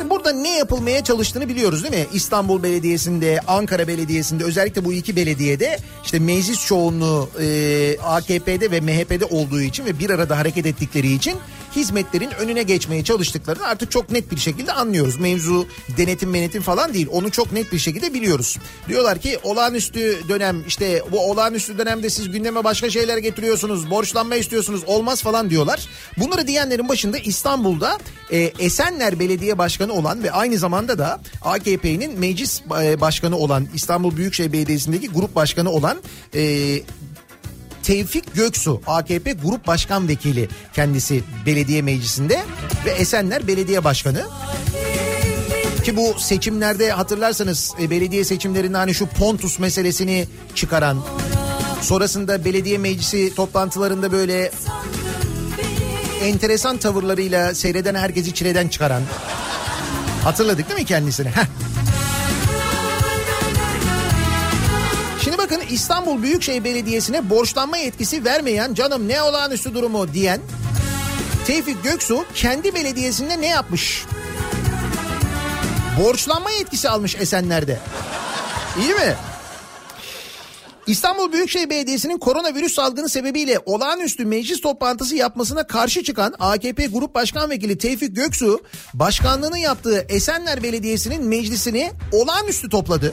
Şimdi burada ne yapılmaya çalıştığını biliyoruz değil mi? İstanbul Belediyesi'nde, Ankara Belediyesi'nde özellikle bu iki belediyede işte meclis çoğunluğu e, AKP'de ve MHP'de olduğu için ve bir arada hareket ettikleri için hizmetlerin önüne geçmeye çalıştıklarını artık çok net bir şekilde anlıyoruz. Mevzu denetim menetim falan değil onu çok net bir şekilde biliyoruz. Diyorlar ki olağanüstü dönem işte bu olağanüstü dönemde siz gündeme başka şeyler getiriyorsunuz borçlanma istiyorsunuz olmaz falan diyorlar. Bunları diyenlerin başında İstanbul'da e, Esenler Belediye Başkanı olan ve aynı zamanda da AKP'nin meclis e, başkanı olan İstanbul Büyükşehir Belediyesi'ndeki grup başkanı olan e, Tevfik Göksu AKP Grup Başkan Vekili kendisi belediye meclisinde ve Esenler Belediye Başkanı. Ki bu seçimlerde hatırlarsanız e, belediye seçimlerinde hani şu Pontus meselesini çıkaran sonrasında belediye meclisi toplantılarında böyle enteresan tavırlarıyla seyreden herkesi çileden çıkaran hatırladık değil mi kendisini? Heh. İstanbul Büyükşehir Belediyesi'ne borçlanma yetkisi vermeyen canım ne olağanüstü durumu diyen Tevfik Göksu kendi belediyesinde ne yapmış? Borçlanma yetkisi almış Esenler'de. İyi mi? İstanbul Büyükşehir Belediyesi'nin koronavirüs salgını sebebiyle olağanüstü meclis toplantısı yapmasına karşı çıkan AKP Grup Başkan Vekili Tevfik Göksu, başkanlığını yaptığı Esenler Belediyesi'nin meclisini olağanüstü topladı.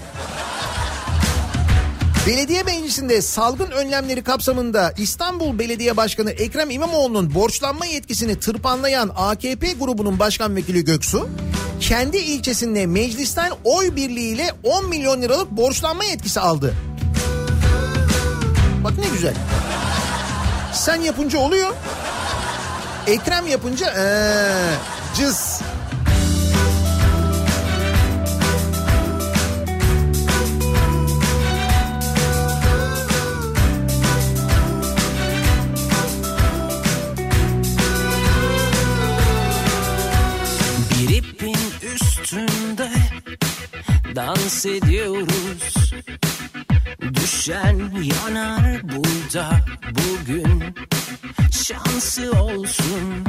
Belediye meclisinde salgın önlemleri kapsamında İstanbul Belediye Başkanı Ekrem İmamoğlu'nun borçlanma yetkisini tırpanlayan AKP grubunun başkan vekili Göksu, kendi ilçesinde meclisten oy birliğiyle 10 milyon liralık borçlanma yetkisi aldı. Bak ne güzel. Sen yapınca oluyor. Ekrem yapınca ee, cız. Dans ediyoruz. Düşen yanar burada bugün. Şansı olsun.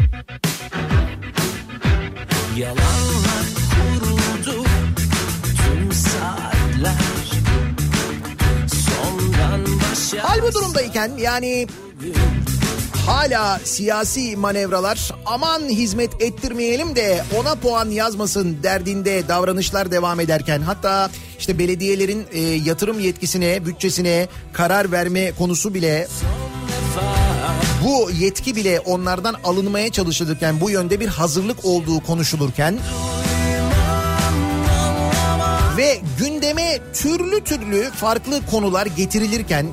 Yalanla kuruldu tüm saatler. Sondan başa Hal bu durumdayken yani hala siyasi manevralar aman hizmet ettirmeyelim de ona puan yazmasın derdinde davranışlar devam ederken. Hatta işte belediyelerin e, yatırım yetkisine, bütçesine karar verme konusu bile bu yetki bile onlardan alınmaya çalışılırken bu yönde bir hazırlık olduğu konuşulurken ve gündeme türlü türlü farklı konular getirilirken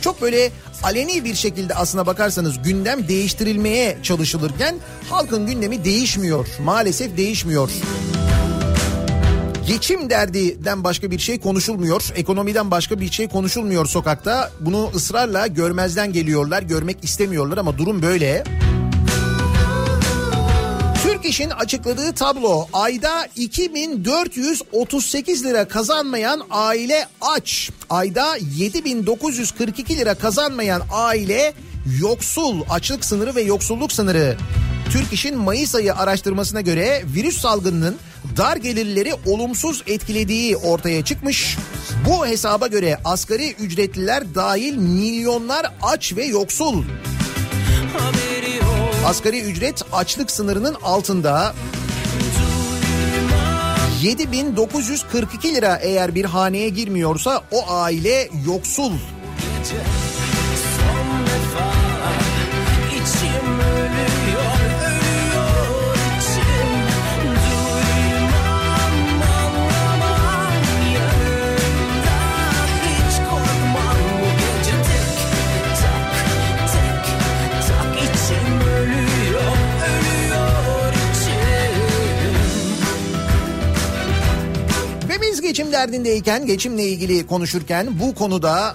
çok böyle aleni bir şekilde aslına bakarsanız gündem değiştirilmeye çalışılırken halkın gündemi değişmiyor. Maalesef değişmiyor. Geçim derdinden başka bir şey konuşulmuyor. Ekonomiden başka bir şey konuşulmuyor sokakta. Bunu ısrarla görmezden geliyorlar, görmek istemiyorlar ama durum böyle. Türk İş'in açıkladığı tablo ayda 2438 lira kazanmayan aile aç. Ayda 7942 lira kazanmayan aile yoksul. Açlık sınırı ve yoksulluk sınırı. Türk İş'in Mayıs ayı araştırmasına göre virüs salgınının dar gelirleri olumsuz etkilediği ortaya çıkmış. Bu hesaba göre asgari ücretliler dahil milyonlar aç ve yoksul. haberi Asgari ücret açlık sınırının altında. 7942 lira eğer bir haneye girmiyorsa o aile yoksul. Geçim derdindeyken, geçimle ilgili konuşurken bu konuda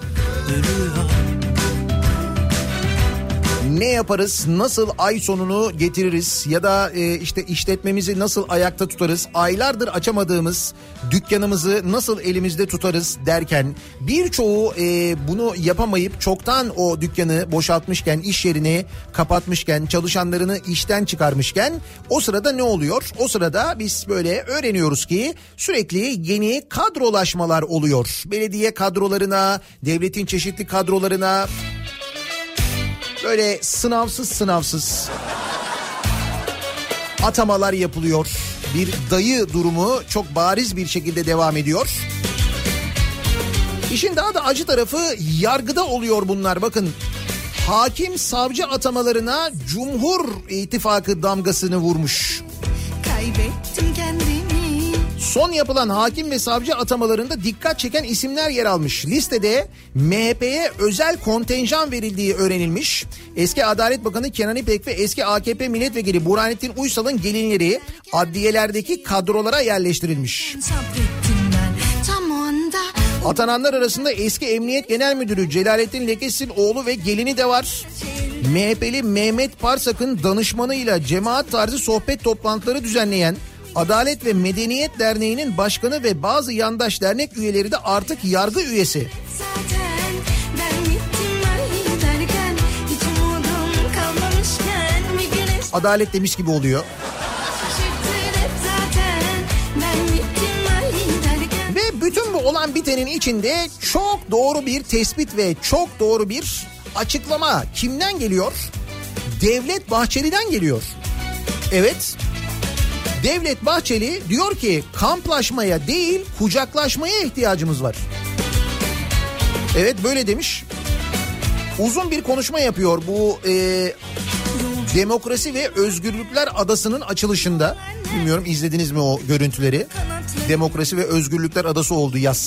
ne yaparız, nasıl ay sonunu getiririz ya da e, işte işletmemizi nasıl ayakta tutarız, aylardır açamadığımız dükkanımızı nasıl elimizde tutarız derken birçoğu e, bunu yapamayıp çoktan o dükkanı boşaltmışken, iş yerini kapatmışken, çalışanlarını işten çıkarmışken o sırada ne oluyor? O sırada biz böyle öğreniyoruz ki sürekli yeni kadrolaşmalar oluyor. Belediye kadrolarına, devletin çeşitli kadrolarına böyle sınavsız sınavsız atamalar yapılıyor. Bir dayı durumu çok bariz bir şekilde devam ediyor. İşin daha da acı tarafı yargıda oluyor bunlar bakın. Hakim savcı atamalarına Cumhur İttifakı damgasını vurmuş. Kaybettim kendimi Son yapılan hakim ve savcı atamalarında dikkat çeken isimler yer almış. Listede MHP'ye özel kontenjan verildiği öğrenilmiş. Eski Adalet Bakanı Kenan İpek ve eski AKP milletvekili Burhanettin Uysal'ın gelinleri adliyelerdeki kadrolara yerleştirilmiş. Atananlar arasında eski Emniyet Genel Müdürü Celalettin Lekes'in oğlu ve gelini de var. MHP'li Mehmet Parsak'ın danışmanıyla cemaat tarzı sohbet toplantıları düzenleyen Adalet ve Medeniyet Derneği'nin başkanı ve bazı yandaş dernek üyeleri de artık yargı üyesi. Adalet demiş gibi oluyor. Ve bütün bu olan bitenin içinde çok doğru bir tespit ve çok doğru bir açıklama kimden geliyor? Devlet Bahçeli'den geliyor. Evet. Devlet Bahçeli diyor ki kamplaşmaya değil kucaklaşmaya ihtiyacımız var. Evet böyle demiş. Uzun bir konuşma yapıyor bu e, Demokrasi ve Özgürlükler Adası'nın açılışında. Bilmiyorum izlediniz mi o görüntüleri? Demokrasi ve Özgürlükler Adası oldu yaz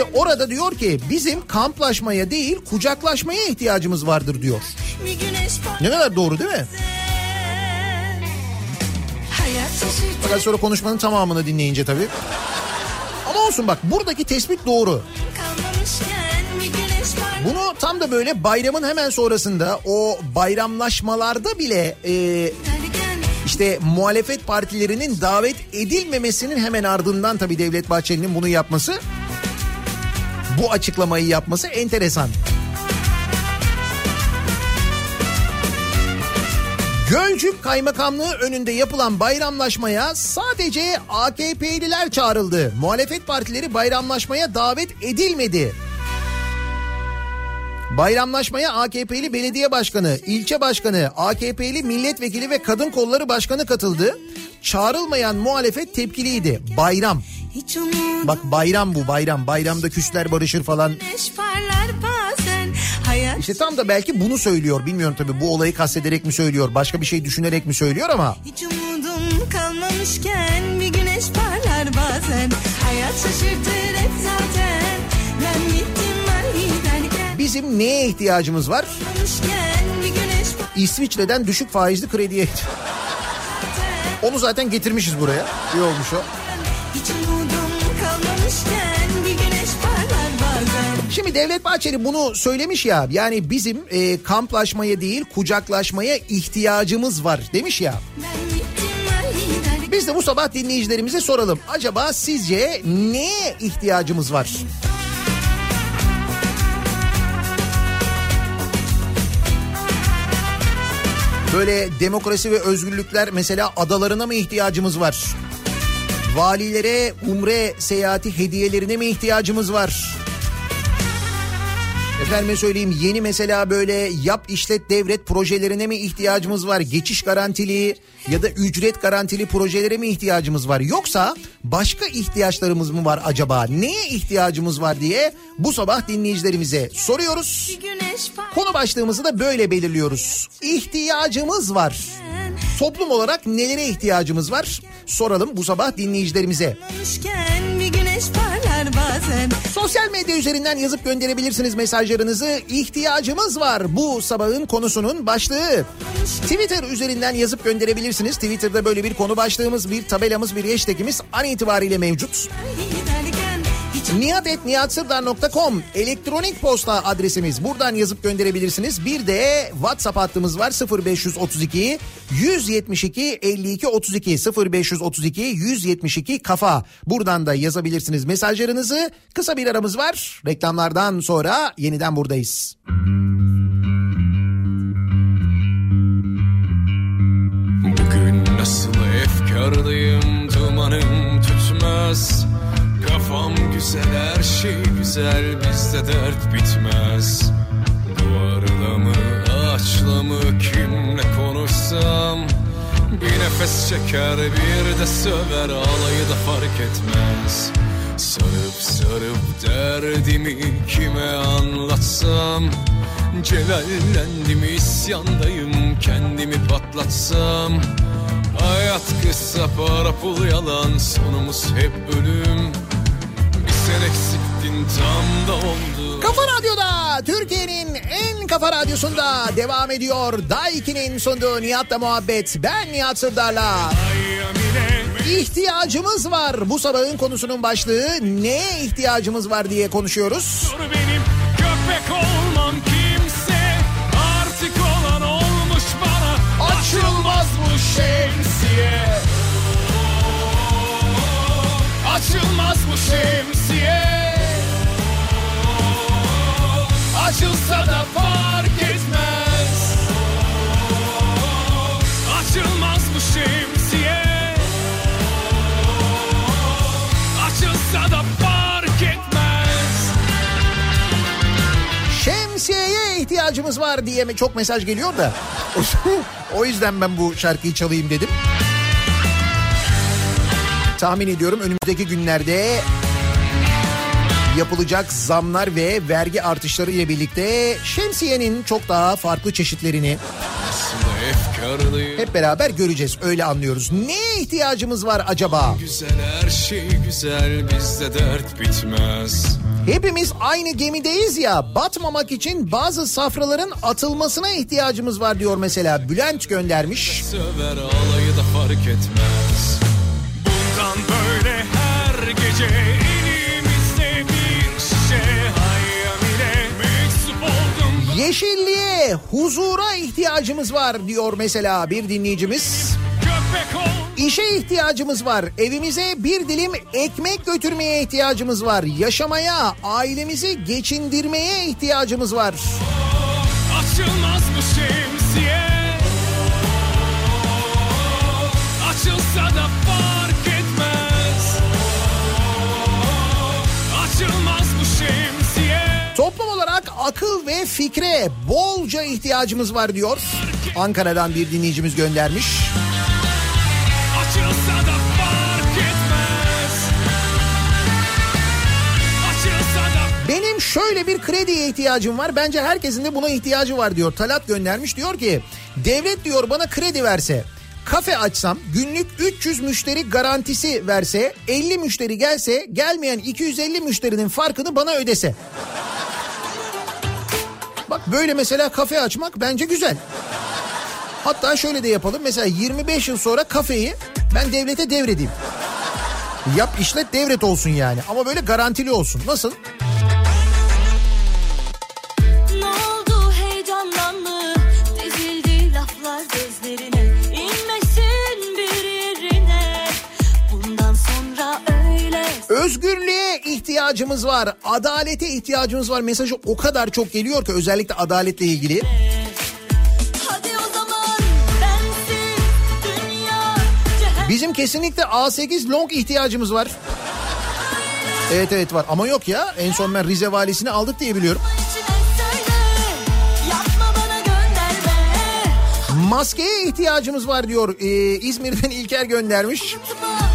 İşte orada diyor ki bizim kamplaşmaya değil kucaklaşmaya ihtiyacımız vardır diyor. Ne kadar doğru değil mi? Fakat sonra konuşmanın tamamını dinleyince tabii. Ama olsun bak buradaki tespit doğru. Bunu tam da böyle bayramın hemen sonrasında o bayramlaşmalarda bile e, işte muhalefet partilerinin davet edilmemesinin hemen ardından tabii Devlet Bahçeli'nin bunu yapması bu açıklamayı yapması enteresan. Gölcük Kaymakamlığı önünde yapılan bayramlaşmaya sadece AKP'liler çağrıldı. Muhalefet partileri bayramlaşmaya davet edilmedi. Bayramlaşmaya AKP'li belediye başkanı, ilçe başkanı, AKP'li milletvekili ve kadın kolları başkanı katıldı. Çağrılmayan muhalefet tepkiliydi. Bayram. Bak bayram bu bayram. Bayramda küsler barışır falan. İşte tam da belki bunu söylüyor. Bilmiyorum tabii bu olayı kastederek mi söylüyor, başka bir şey düşünerek mi söylüyor ama hiç umudum kalmamışken bir güneş parlar bazen. Hayat şaşırtır hep zaten. Ben gittim ben giderken. bizim neye ihtiyacımız var? İsviçre'den düşük faizli krediye. Onu zaten getirmişiz buraya. İyi olmuş o. Hiç umudum Şimdi Devlet Bahçeli bunu söylemiş ya yani bizim e, kamplaşmaya değil kucaklaşmaya ihtiyacımız var demiş ya. Biz de bu sabah dinleyicilerimize soralım. Acaba sizce neye ihtiyacımız var? Böyle demokrasi ve özgürlükler mesela adalarına mı ihtiyacımız var? Valilere umre seyahati hediyelerine mi ihtiyacımız var? Efendime söyleyeyim yeni mesela böyle yap işlet devret projelerine mi ihtiyacımız var? Geçiş garantili ya da ücret garantili projelere mi ihtiyacımız var? Yoksa başka ihtiyaçlarımız mı var acaba? Neye ihtiyacımız var diye bu sabah dinleyicilerimize soruyoruz. Konu başlığımızı da böyle belirliyoruz. İhtiyacımız var. Toplum olarak nelere ihtiyacımız var? Soralım bu sabah dinleyicilerimize. parlarmışken Sosyal medya üzerinden yazıp gönderebilirsiniz mesajlarınızı. İhtiyacımız var bu sabahın konusunun başlığı. Twitter üzerinden yazıp gönderebilirsiniz. Twitter'da böyle bir konu başlığımız, bir tabelamız, bir hashtagimiz an itibariyle mevcut. Nihatetnihatsırdar.com elektronik posta adresimiz. Buradan yazıp gönderebilirsiniz. Bir de WhatsApp hattımız var 0532 172 52 32 0532 172 kafa. Buradan da yazabilirsiniz mesajlarınızı. Kısa bir aramız var. Reklamlardan sonra yeniden buradayız. Bugün nasıl efkardayım dumanım tütmez Kafam güzel her şey güzel bizde dert bitmez. Duvarla mı ağaçla mı kimle konuşsam? Bir nefes çeker bir de söver alayı da fark etmez. Sarıp sarıp derdimi kime anlatsam? Celallendim isyandayım kendimi patlatsam? Hayat kısa para pul yalan sonumuz hep ölüm sen eksiktin tam da oldu Kafa Radyo'da Türkiye'nin en kafa radyosunda devam ediyor. Daiki'nin sunduğu Nihat'la muhabbet. Ben Nihat Sırdar'la. İhtiyacımız var. Bu sabahın konusunun başlığı neye ihtiyacımız var diye konuşuyoruz. benim köpek olmam kimse Artık olan olmuş bana Açılmaz bu şemsiye Açılmaz bu şemsiye Açılsa da fark etmez. Açılmaz bu şemsiye. Açılsa da fark etmez. Şemsiyeye ihtiyacımız var diye mi? Çok mesaj geliyor da. [LAUGHS] o yüzden ben bu şarkıyı çalayım dedim. Tahmin ediyorum önümüzdeki günlerde yapılacak zamlar ve vergi artışları ile birlikte şemsiyenin çok daha farklı çeşitlerini hep beraber göreceğiz. Öyle anlıyoruz. Neye ihtiyacımız var acaba? Güzel her şey güzel bizde dert bitmez Hepimiz aynı gemideyiz ya batmamak için bazı safraların atılmasına ihtiyacımız var diyor mesela Bülent göndermiş. Söver alayı da fark etmez Bundan böyle her gece Yeşilliğe, huzura ihtiyacımız var diyor mesela bir dinleyicimiz. İşe ihtiyacımız var. Evimize bir dilim ekmek götürmeye ihtiyacımız var. Yaşamaya, ailemizi geçindirmeye ihtiyacımız var. Açılmaz bu şemsiye Açılsa da fark etmez Açılmaz bu şemsiye Toplum olarak akıl ve fikre bolca ihtiyacımız var diyor. Ankara'dan bir dinleyicimiz göndermiş. Benim şöyle bir krediye ihtiyacım var. Bence herkesin de buna ihtiyacı var diyor. Talat göndermiş diyor ki devlet diyor bana kredi verse kafe açsam günlük 300 müşteri garantisi verse 50 müşteri gelse gelmeyen 250 müşterinin farkını bana ödese. Bak böyle mesela kafe açmak bence güzel. Hatta şöyle de yapalım. Mesela 25 yıl sonra kafeyi ben devlete devredeyim. Yap işlet devret olsun yani. Ama böyle garantili olsun. Nasıl? Ne Özgürlüğe ihtiyacımız var. Adalete ihtiyacımız var. Mesajı o kadar çok geliyor ki özellikle adaletle ilgili. Bizim kesinlikle A8 long ihtiyacımız var. Evet evet var ama yok ya en son ben Rize valisini aldık diye biliyorum. Maskeye ihtiyacımız var diyor Ee, İzmir'den İlker göndermiş. Unutma,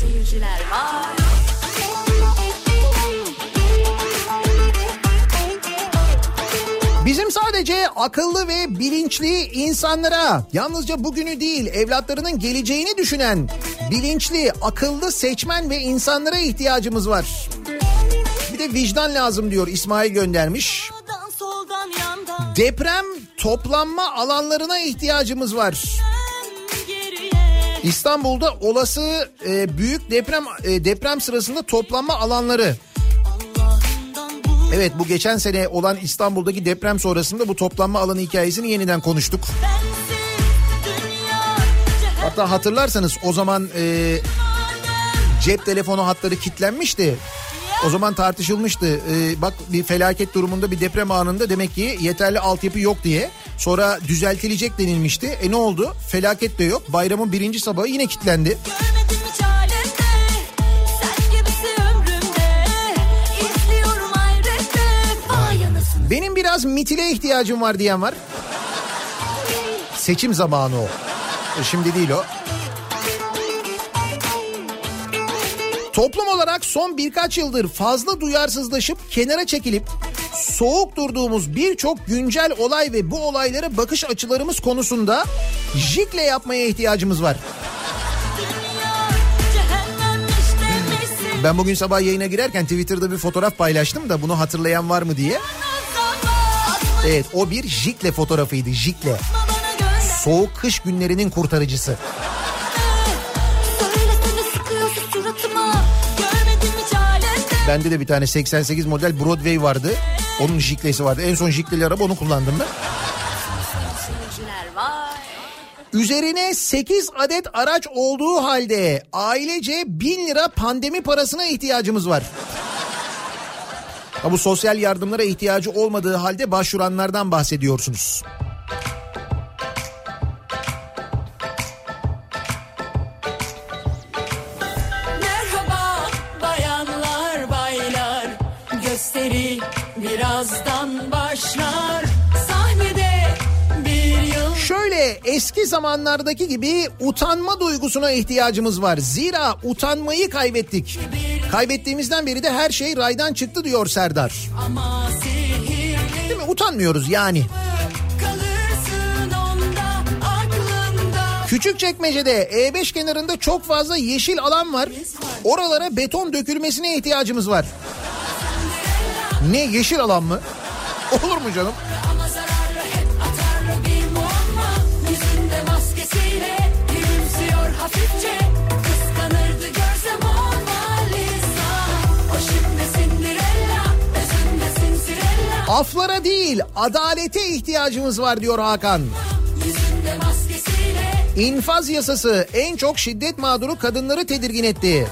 seyirciler Vay Bizim sadece akıllı ve bilinçli insanlara yalnızca bugünü değil evlatlarının geleceğini düşünen bilinçli, akıllı seçmen ve insanlara ihtiyacımız var. Bir de vicdan lazım diyor İsmail göndermiş. Deprem toplanma alanlarına ihtiyacımız var. İstanbul'da olası e, büyük deprem e, deprem sırasında toplanma alanları. Evet bu geçen sene olan İstanbul'daki deprem sonrasında bu toplanma alanı hikayesini yeniden konuştuk. Hatta hatırlarsanız o zaman e, cep telefonu hatları kilitlenmişti. O zaman tartışılmıştı. E, bak bir felaket durumunda bir deprem anında demek ki yeterli altyapı yok diye. Sonra düzeltilecek denilmişti. E ne oldu? Felaket de yok. Bayramın birinci sabahı yine kilitlendi. Benim biraz mitile ihtiyacım var diyen var. Seçim zamanı o. E, Şimdi değil o. Toplum olarak son birkaç yıldır fazla duyarsızlaşıp kenara çekilip soğuk durduğumuz birçok güncel olay ve bu olaylara bakış açılarımız konusunda jikle yapmaya ihtiyacımız var. Ben bugün sabah yayına girerken Twitter'da bir fotoğraf paylaştım da bunu hatırlayan var mı diye. Evet o bir jikle fotoğrafıydı jikle. Soğuk kış günlerinin kurtarıcısı. Bende de bir tane 88 model Broadway vardı. Onun jiklesi vardı. En son jikleli araba onu kullandım ben. Üzerine 8 adet araç olduğu halde ailece 1000 lira pandemi parasına ihtiyacımız var. Ha, bu sosyal yardımlara ihtiyacı olmadığı halde başvuranlardan bahsediyorsunuz. Eski zamanlardaki gibi utanma duygusuna ihtiyacımız var. Zira utanmayı kaybettik. Kaybettiğimizden beri de her şey raydan çıktı diyor Serdar. Değil mi? Utanmıyoruz yani. aklımda Küçükçekmece'de E5 kenarında çok fazla yeşil alan var. Oralara beton dökülmesine ihtiyacımız var. Ne yeşil alan mı? Olur mu canım? Aflara değil adalete ihtiyacımız var diyor Hakan. İnfaz yasası en çok şiddet mağduru kadınları tedirgin etti.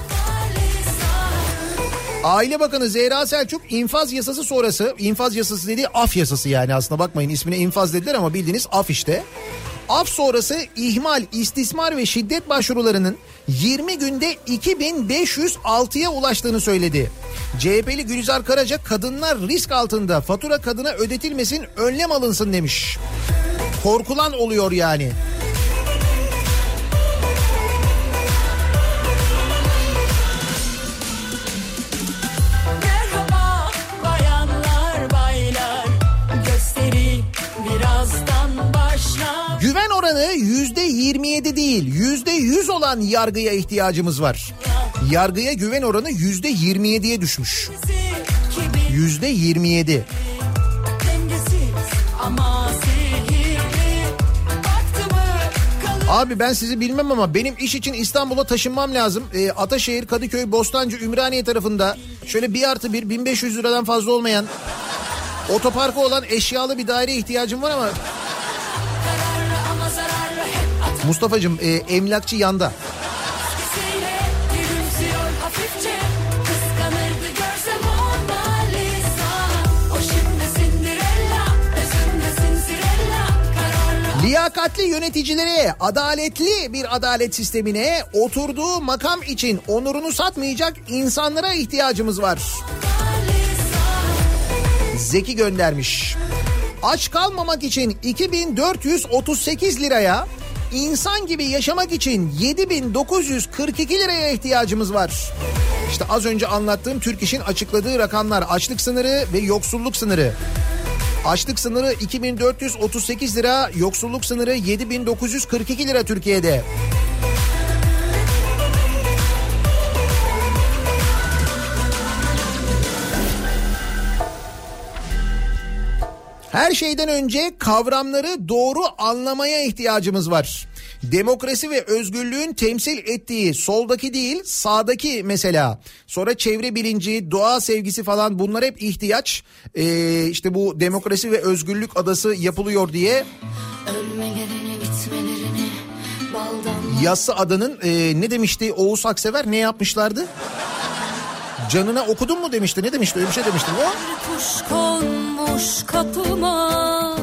Aile Bakanı Zehra Selçuk infaz yasası sonrası, infaz yasası dediği af yasası yani aslında bakmayın ismine infaz dediler ama bildiğiniz af işte. Af sonrası ihmal, istismar ve şiddet başvurularının 20 günde 2506'ya ulaştığını söyledi. CHP'li Gülizar Karaca kadınlar risk altında fatura kadına ödetilmesin önlem alınsın demiş. Korkulan oluyor yani. Güven oranı yüzde 27 değil yüzde 100 olan yargıya ihtiyacımız var. Yargıya güven oranı yüzde 27'ye düşmüş. Yüzde 27. dengesiz ama sihirli Baktı mı kalır Abi ben sizi bilmem ama benim iş için İstanbul'a taşınmam lazım. Ee, Ataşehir, Kadıköy, Bostancı, Ümraniye tarafında şöyle bir artı bir 1500 liradan fazla olmayan otoparkı olan eşyalı bir daire ihtiyacım var ama Mustafa'cığım e, emlakçı yanda. Liyakatli yöneticilere, adaletli bir adalet sistemine, oturduğu makam için onurunu satmayacak insanlara ihtiyacımız var. Zeki göndermiş. Aç kalmamak için 2438 liraya, insan gibi yaşamak için 7942 liraya ihtiyacımız var. İşte az önce anlattığım Türk İş'in açıkladığı rakamlar açlık sınırı ve yoksulluk sınırı. Açlık sınırı 2438 lira, yoksulluk sınırı 7942 lira Türkiye'de. Her şeyden önce kavramları doğru anlamaya ihtiyacımız var. Demokrasi ve özgürlüğün temsil ettiği soldaki değil sağdaki mesela. Sonra çevre bilinci, doğa sevgisi falan bunlar hep ihtiyaç. Ee, işte bu demokrasi ve özgürlük adası yapılıyor diye Yassı Ada'nın e, ne demişti Oğuz Aksever ne yapmışlardı? Canına okudun mu demişti ne demişti öyle bir şey demişti o. kuş konmuş kapıma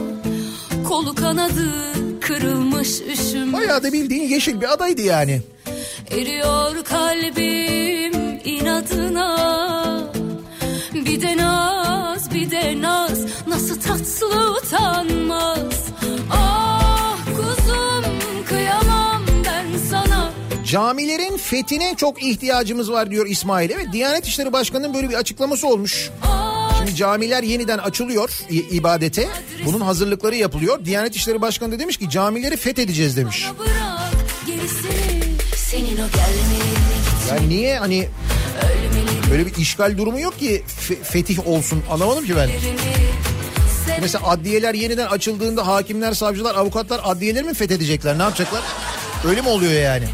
Kolu kanadı kırılmış üşüm Bayağı da bildiğin yeşil bir adaydı yani. Eriyor kalbim inadına Bir de naz bir de naz Nasıl tatlı utanmaz Camilerin fethine çok ihtiyacımız var diyor İsmail. Evet Diyanet İşleri Başkanı'nın böyle bir açıklaması olmuş. Şimdi camiler yeniden açılıyor ibadete. Bunun hazırlıkları yapılıyor. Diyanet İşleri Başkanı da demiş ki camileri fethedeceğiz demiş. Yani niye hani böyle bir işgal durumu yok ki fe- fetih olsun anlamadım ki ben. Mesela adliyeler yeniden açıldığında hakimler, savcılar, avukatlar adliyeleri mi fethedecekler? Ne yapacaklar? Öyle mi oluyor yani?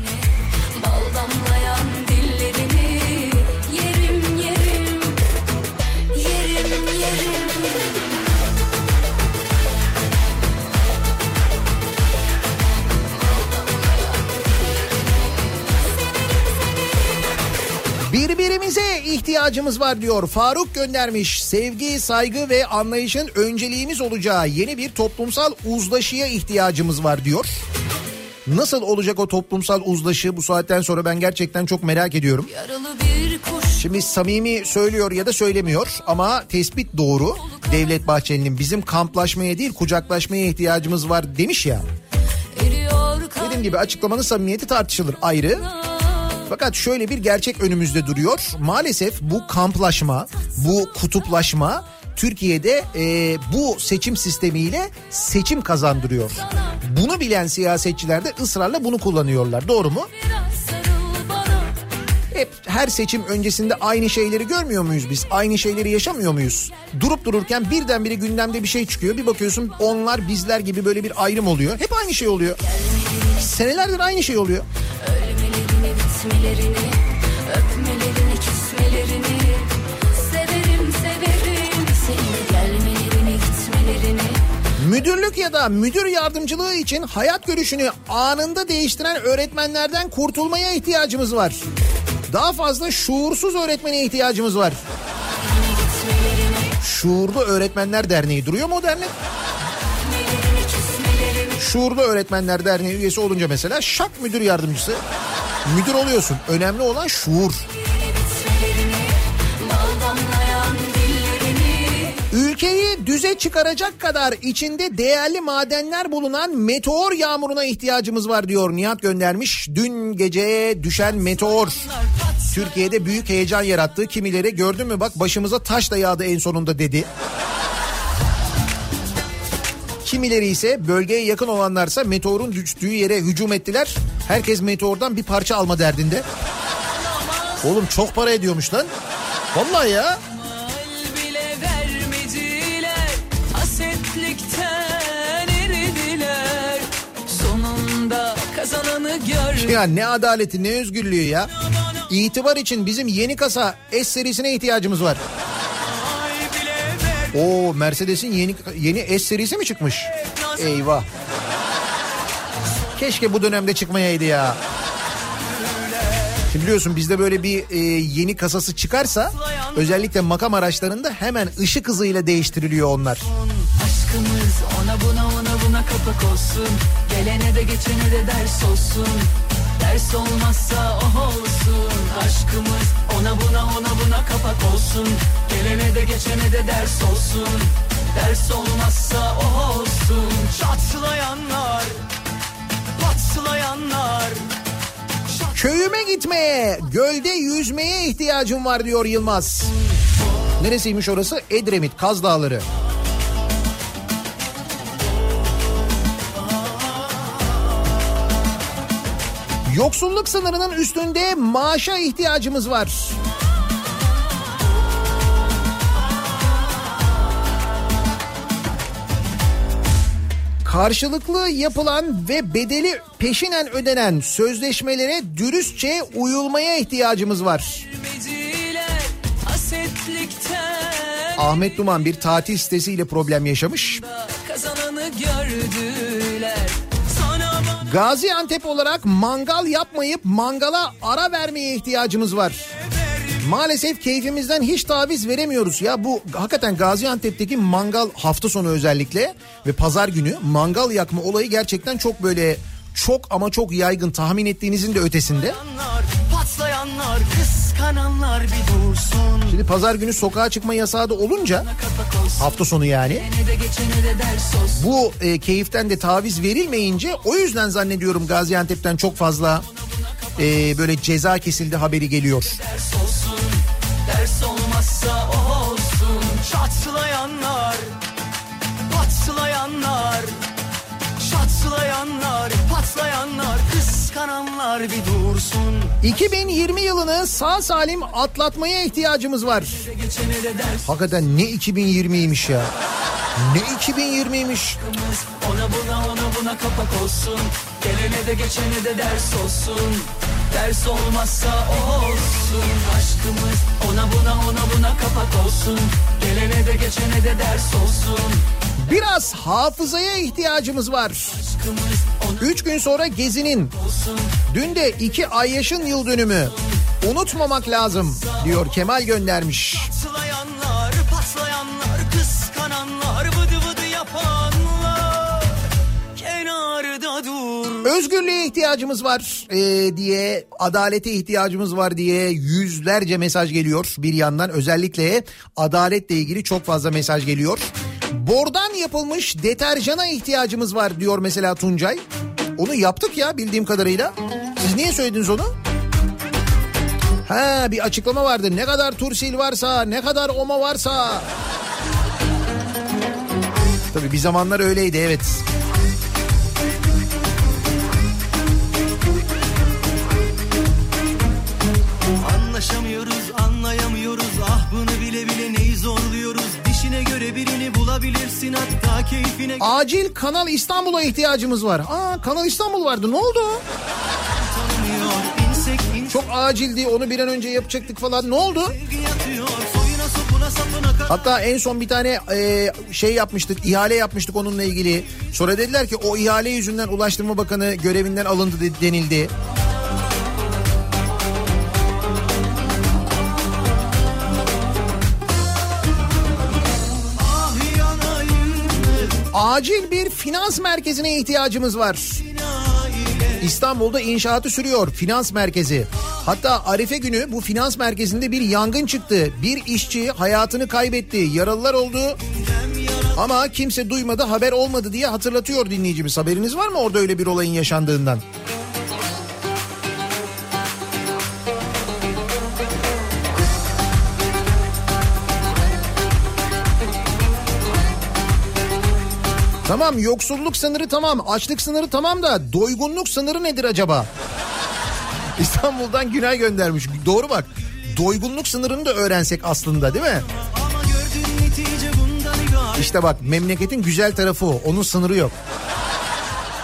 İhtiyacımız var diyor. Faruk göndermiş. Sevgi, saygı ve anlayışın önceliğimiz olacağı yeni bir toplumsal uzlaşıya ihtiyacımız var diyor. Nasıl olacak o toplumsal uzlaşı bu saatten sonra ben gerçekten çok merak ediyorum. Şimdi samimi söylüyor ya da söylemiyor ama tespit doğru. Devlet Bahçeli'nin bizim kamplaşmaya değil kucaklaşmaya ihtiyacımız var demiş ya. Dediğim gibi açıklamanın samimiyeti tartışılır ayrı. Fakat şöyle bir gerçek önümüzde duruyor. Maalesef bu kamplaşma, bu kutuplaşma Türkiye'de e, bu seçim sistemiyle seçim kazandırıyor. Bunu bilen siyasetçiler de ısrarla bunu kullanıyorlar. Doğru mu? Hep her seçim öncesinde aynı şeyleri görmüyor muyuz biz? Aynı şeyleri yaşamıyor muyuz? Durup dururken birdenbire gündemde bir şey çıkıyor. Bir bakıyorsun onlar bizler gibi böyle bir ayrım oluyor. Hep aynı şey oluyor. Senelerdir aynı şey oluyor. Ölmelerini, bitmelerini, öpmelerini, küsmelerini Severim, severim seni gelmelerini, gitmelerini Müdürlük ya da müdür yardımcılığı için hayat görüşünü anında değiştiren öğretmenlerden kurtulmaya ihtiyacımız var. Daha fazla şuursuz öğretmene ihtiyacımız var. Şuurlu Öğretmenler Derneği duruyor mu o dernek? Şuurlu Öğretmenler Derneği üyesi olunca mesela şak müdür yardımcısı. Müdür oluyorsun. Önemli olan şuur. Ülkeyi düze çıkaracak kadar içinde değerli madenler bulunan meteor yağmuruna ihtiyacımız var diyor Nihat göndermiş. Dün gece düşen meteor Türkiye'de büyük heyecan yarattı. Kimileri gördün mü bak başımıza taş da yağdı en sonunda dedi. Kimileri ise bölgeye yakın olanlarsa meteorun düştüğü yere hücum ettiler. Herkes meteordan bir parça alma derdinde. Oğlum çok para ediyormuş lan. Vallahi ya. Ya ne adaleti ne özgürlüğü ya. İtibar için bizim yeni kasa S serisine ihtiyacımız var. O Mercedes'in yeni yeni S serisi mi çıkmış? Eyvah. Keşke bu dönemde çıkmayaydı ya. Şimdi biliyorsun bizde böyle bir e, yeni kasası çıkarsa özellikle makam araçlarında hemen ışık hızıyla değiştiriliyor onlar. Aşkımız ona buna ona buna kapak olsun Gelene de geçene de ders olsun Ders olmazsa oh olsun Aşkımız ona buna ona buna kapak olsun Gelene de geçene de ders olsun Ders olmazsa oh olsun Çatlayanlar Patlayanlar Köyüme gitmeye, gölde yüzmeye ihtiyacım var diyor Yılmaz. Neresiymiş orası? Edremit, Kaz Dağları. Yoksulluk sınırının üstünde maaşa ihtiyacımız var. Karşılıklı yapılan ve bedeli peşinen ödenen sözleşmelere dürüstçe uyulmaya ihtiyacımız var. Ahmet Duman bir tatil sitesiyle problem yaşamış. Kazananı bana Gaziantep olarak mangal yapmayıp mangala ara vermeye ihtiyacımız var. Maalesef keyfimizden hiç taviz veremiyoruz. Ya bu hakikaten Gaziantep'teki mangal hafta sonu özellikle ve pazar günü mangal yakma olayı gerçekten çok böyle çok ama çok yaygın tahmin ettiğinizin de ötesinde. Patlayanlar, patlayanlar, kıskananlar bir dursun. Şimdi pazar günü sokağa çıkma yasağı da olunca hafta sonu yani bu e, keyiften de taviz verilmeyince o yüzden zannediyorum Gaziantep'ten çok fazla e, böyle ceza kesildi haberi geliyor. Ders olsun, ders olmazsa o olsun. Çatlayanlar, patlayanlar, çatlayanlar, patlayanlar, kıskananlar bir dursun. 2020 yılını sağ salim atlatmaya ihtiyacımız var. Hakikaten ne 2020'ymiş ya. Ne 2020'ymiş. Hakkımız Ona buna ona buna kapak olsun Gelene de geçene de ders olsun Ders olmazsa olsun Aşkımız ona buna ona buna kapak olsun Gelene de geçene de ders olsun Biraz hafızaya ihtiyacımız var. 3 gün sonra Gezi'nin dün de 2 ay yaşın yıl dönümü. Unutmamak lazım diyor Kemal göndermiş. Patlayanlar patlayanlar Kıskananlar vıdı vıdı yapanlar Kenarda dur Özgürlüğe ihtiyacımız var ee, diye, adalete ihtiyacımız var diye yüzlerce mesaj geliyor bir yandan. Özellikle adaletle ilgili çok fazla mesaj geliyor. Bordan yapılmış deterjana ihtiyacımız var diyor mesela Tuncay. Onu yaptık ya bildiğim kadarıyla. Siz niye söylediniz onu? Ha bir açıklama vardı. Ne kadar tursil varsa, ne kadar oma varsa. Tabii bir zamanlar öyleydi evet. Anlaşamıyoruz, birini bulabilirsin hatta keyfine Acil Kanal İstanbul'a ihtiyacımız var. Aa Kanal İstanbul vardı ne oldu? Çok acildi onu bir an önce yapacaktık falan ne oldu? Hatta en son bir tane e, şey yapmıştık, ihale yapmıştık onunla ilgili. Sonra dediler ki o ihale yüzünden Ulaştırma Bakanı görevinden alındı de- denildi. Acil bir finans merkezine ihtiyacımız var. İstanbul'da inşaatı sürüyor finans merkezi. Hatta Arife günü bu finans merkezinde bir yangın çıktı. Bir işçi hayatını kaybetti. Yaralılar oldu. Ama kimse duymadı haber olmadı diye hatırlatıyor dinleyicimiz. Haberiniz var mı orada öyle bir olayın yaşandığından? Tamam yoksulluk sınırı tamam, açlık sınırı tamam da doygunluk sınırı nedir acaba? [LAUGHS] İstanbul'dan Günay göndermiş. Doğru bak. Doygunluk sınırını da öğrensek aslında değil mi? İşte bak memleketin güzel tarafı o. Onun sınırı yok.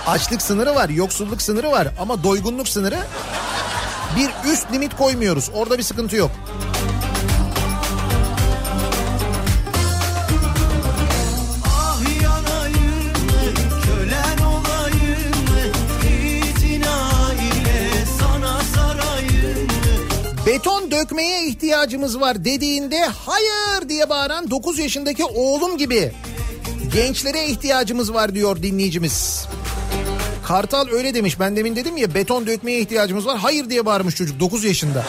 Açlık sınırı var, yoksulluk sınırı var ama doygunluk sınırı bir üst limit koymuyoruz. Orada bir sıkıntı yok. Beton dökmeye ihtiyacımız var dediğinde hayır diye bağıran 9 yaşındaki oğlum gibi gençlere ihtiyacımız var diyor dinleyicimiz. Kartal öyle demiş ben demin dedim ya beton dökmeye ihtiyacımız var hayır diye bağırmış çocuk 9 yaşında.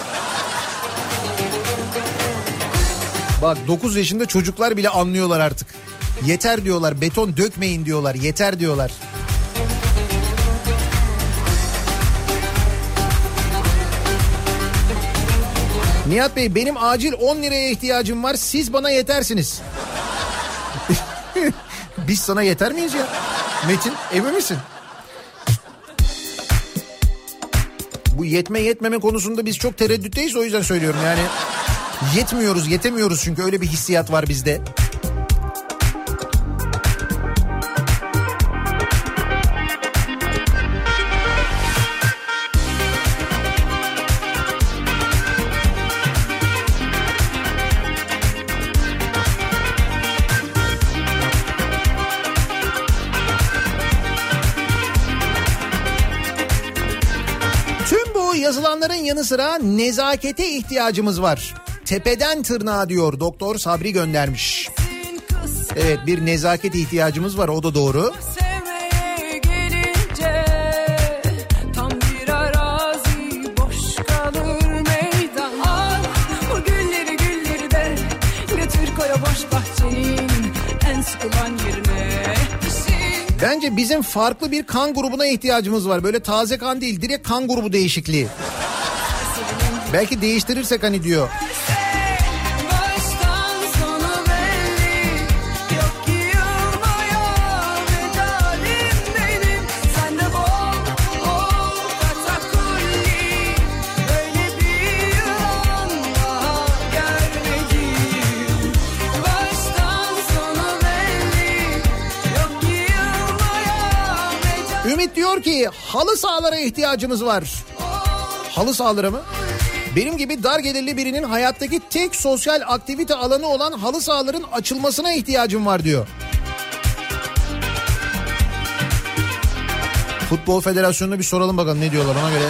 Bak 9 yaşında çocuklar bile anlıyorlar artık. Yeter diyorlar beton dökmeyin diyorlar yeter diyorlar. Nihat Bey benim acil 10 liraya ihtiyacım var siz bana yetersiniz. [LAUGHS] Biz sana yeter miyiz ya? Metin emin misin? Bu yetme yetmeme konusunda biz çok tereddütteyiz o yüzden söylüyorum yani. Yetmiyoruz yetemiyoruz çünkü öyle bir hissiyat var bizde. Yanı sıra nezakete ihtiyacımız var. Tepeden tırnağa diyor doktor Sabri göndermiş. Evet bir nezaket ihtiyacımız var o da doğru. Bence bizim farklı bir kan grubuna ihtiyacımız var. Böyle taze kan değil direkt kan grubu değişikliği. Belki değiştirirsek hani diyor. Ümit diyor ki halı sahalara ihtiyacımız var. Halı sahalara mı? Benim gibi dar gelirli birinin hayattaki tek sosyal aktivite alanı olan halı sahaların açılmasına ihtiyacım var diyor. Futbol Federasyonu'na bir soralım bakalım ne diyorlar ona göre.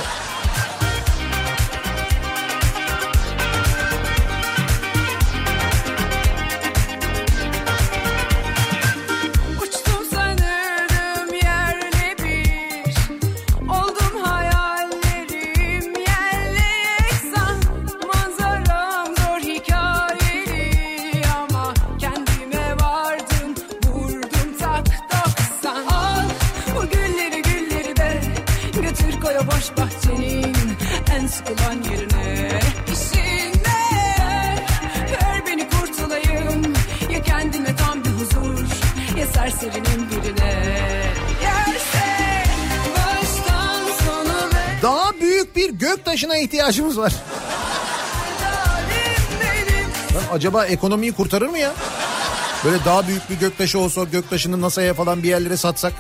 Acaba ekonomiyi kurtarır mı ya? Böyle daha büyük bir göktaşı olsa göktaşını NASA'ya falan bir yerlere satsak.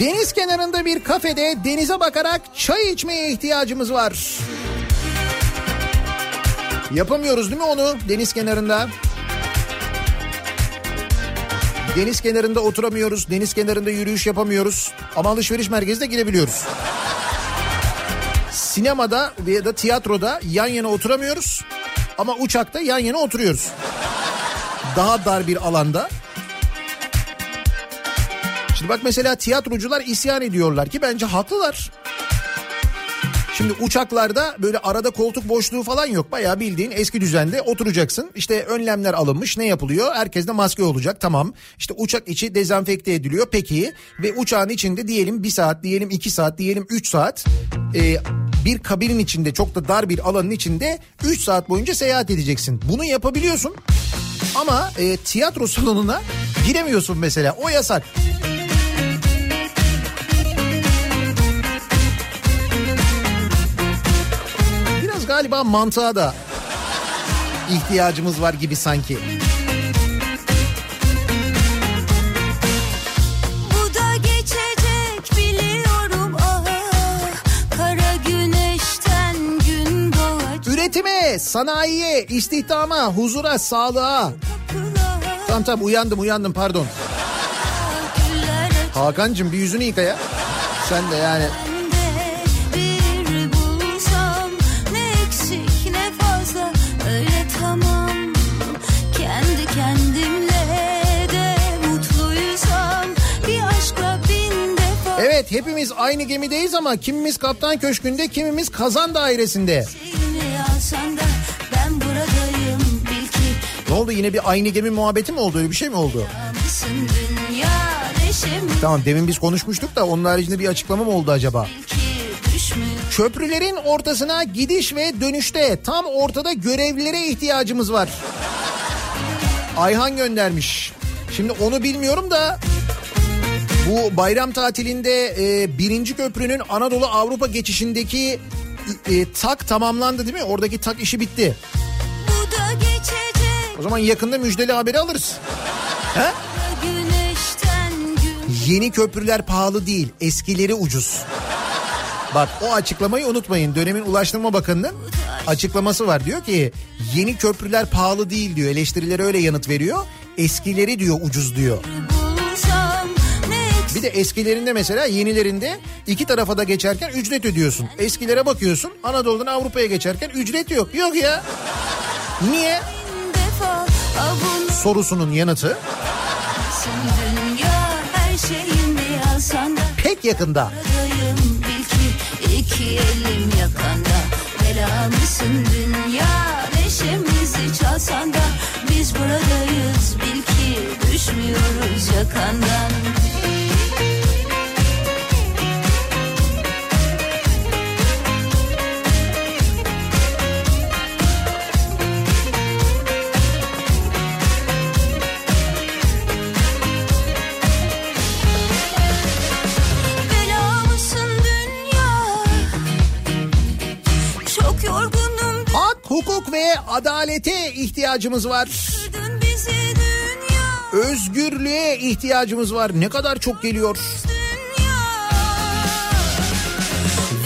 Deniz kenarında bir kafede denize bakarak çay içmeye ihtiyacımız var. Yapamıyoruz değil mi onu deniz kenarında? Deniz kenarında oturamıyoruz, deniz kenarında yürüyüş yapamıyoruz ama alışveriş merkezine girebiliyoruz. Sinemada ya da tiyatroda yan yana oturamıyoruz ama uçakta yan yana oturuyoruz. Daha dar bir alanda. Şimdi bak mesela tiyatrocular isyan ediyorlar ki bence haklılar. Şimdi uçaklarda böyle arada koltuk boşluğu falan yok. Bayağı bildiğin eski düzende oturacaksın. İşte önlemler alınmış. Ne yapılıyor? Herkeste maske olacak. Tamam. İşte uçak içi dezenfekte ediliyor. Peki. Ve uçağın içinde diyelim bir saat, diyelim iki saat, diyelim üç saat. e, bir kabinin içinde çok da dar bir alanın içinde 3 saat boyunca seyahat edeceksin. Bunu yapabiliyorsun. Ama e, tiyatro salonuna giremiyorsun mesela. O yasak. Galiba mantığa da ihtiyacımız var gibi sanki. Ah Üretime, sanayiye, istihdama, huzura, sağlığa. Tamam tamam uyandım uyandım pardon. Hakan'cığım bir yüzünü yıka ya. Sen de yani. Hepimiz aynı gemideyiz ama kimimiz kaptan köşkünde kimimiz kazan dairesinde. Ne oldu yine bir aynı gemi muhabbeti mi oldu öyle bir şey mi oldu? Tamam demin biz konuşmuştuk da onun haricinde bir açıklama mı oldu acaba? Köprülerin ortasına gidiş ve dönüşte tam ortada görevlilere ihtiyacımız var. Ayhan göndermiş. Şimdi onu bilmiyorum da bu bayram tatilinde e, birinci köprünün Anadolu Avrupa geçişindeki e, tak tamamlandı değil mi? Oradaki tak işi bitti. Bu O zaman yakında müjdeli haberi alırız. He? Yeni köprüler pahalı değil, eskileri ucuz. Bak o açıklamayı unutmayın. Dönemin Ulaştırma Bakanı'nın açıklaması var. Diyor ki yeni köprüler pahalı değil diyor. Eleştirilere öyle yanıt veriyor. Eskileri diyor ucuz diyor. eksik De eskilerinde mesela yenilerinde iki tarafa da geçerken ücret ödüyorsun. Eskilere bakıyorsun Anadolu'dan Avrupa'ya geçerken ücret yok. Yok ya. Niye? Sorusunun yanıtı pek yakında. iki elim yakanda bela dünya neşemizi çalsan da biz buradayız bil ki düşmüyoruz yakandan adalete ihtiyacımız var. Özgürlüğe ihtiyacımız var. Ne kadar çok geliyor.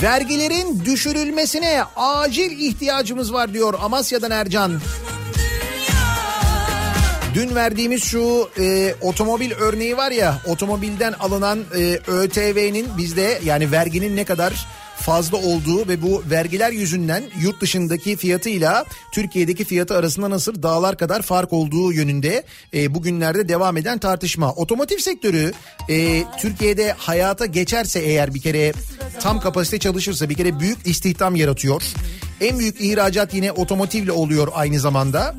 Vergilerin düşürülmesine acil ihtiyacımız var diyor Amasya'dan Ercan. Dün verdiğimiz şu e, otomobil örneği var ya otomobilden alınan e, ÖTV'nin bizde yani verginin ne kadar fazla olduğu ve bu vergiler yüzünden yurt dışındaki fiyatıyla Türkiye'deki fiyatı arasında nasıl dağlar kadar fark olduğu yönünde e, bugünlerde devam eden tartışma. Otomotiv sektörü e, Türkiye'de hayata geçerse eğer bir kere tam kapasite çalışırsa bir kere büyük istihdam yaratıyor. En büyük ihracat yine otomotivle oluyor aynı zamanda.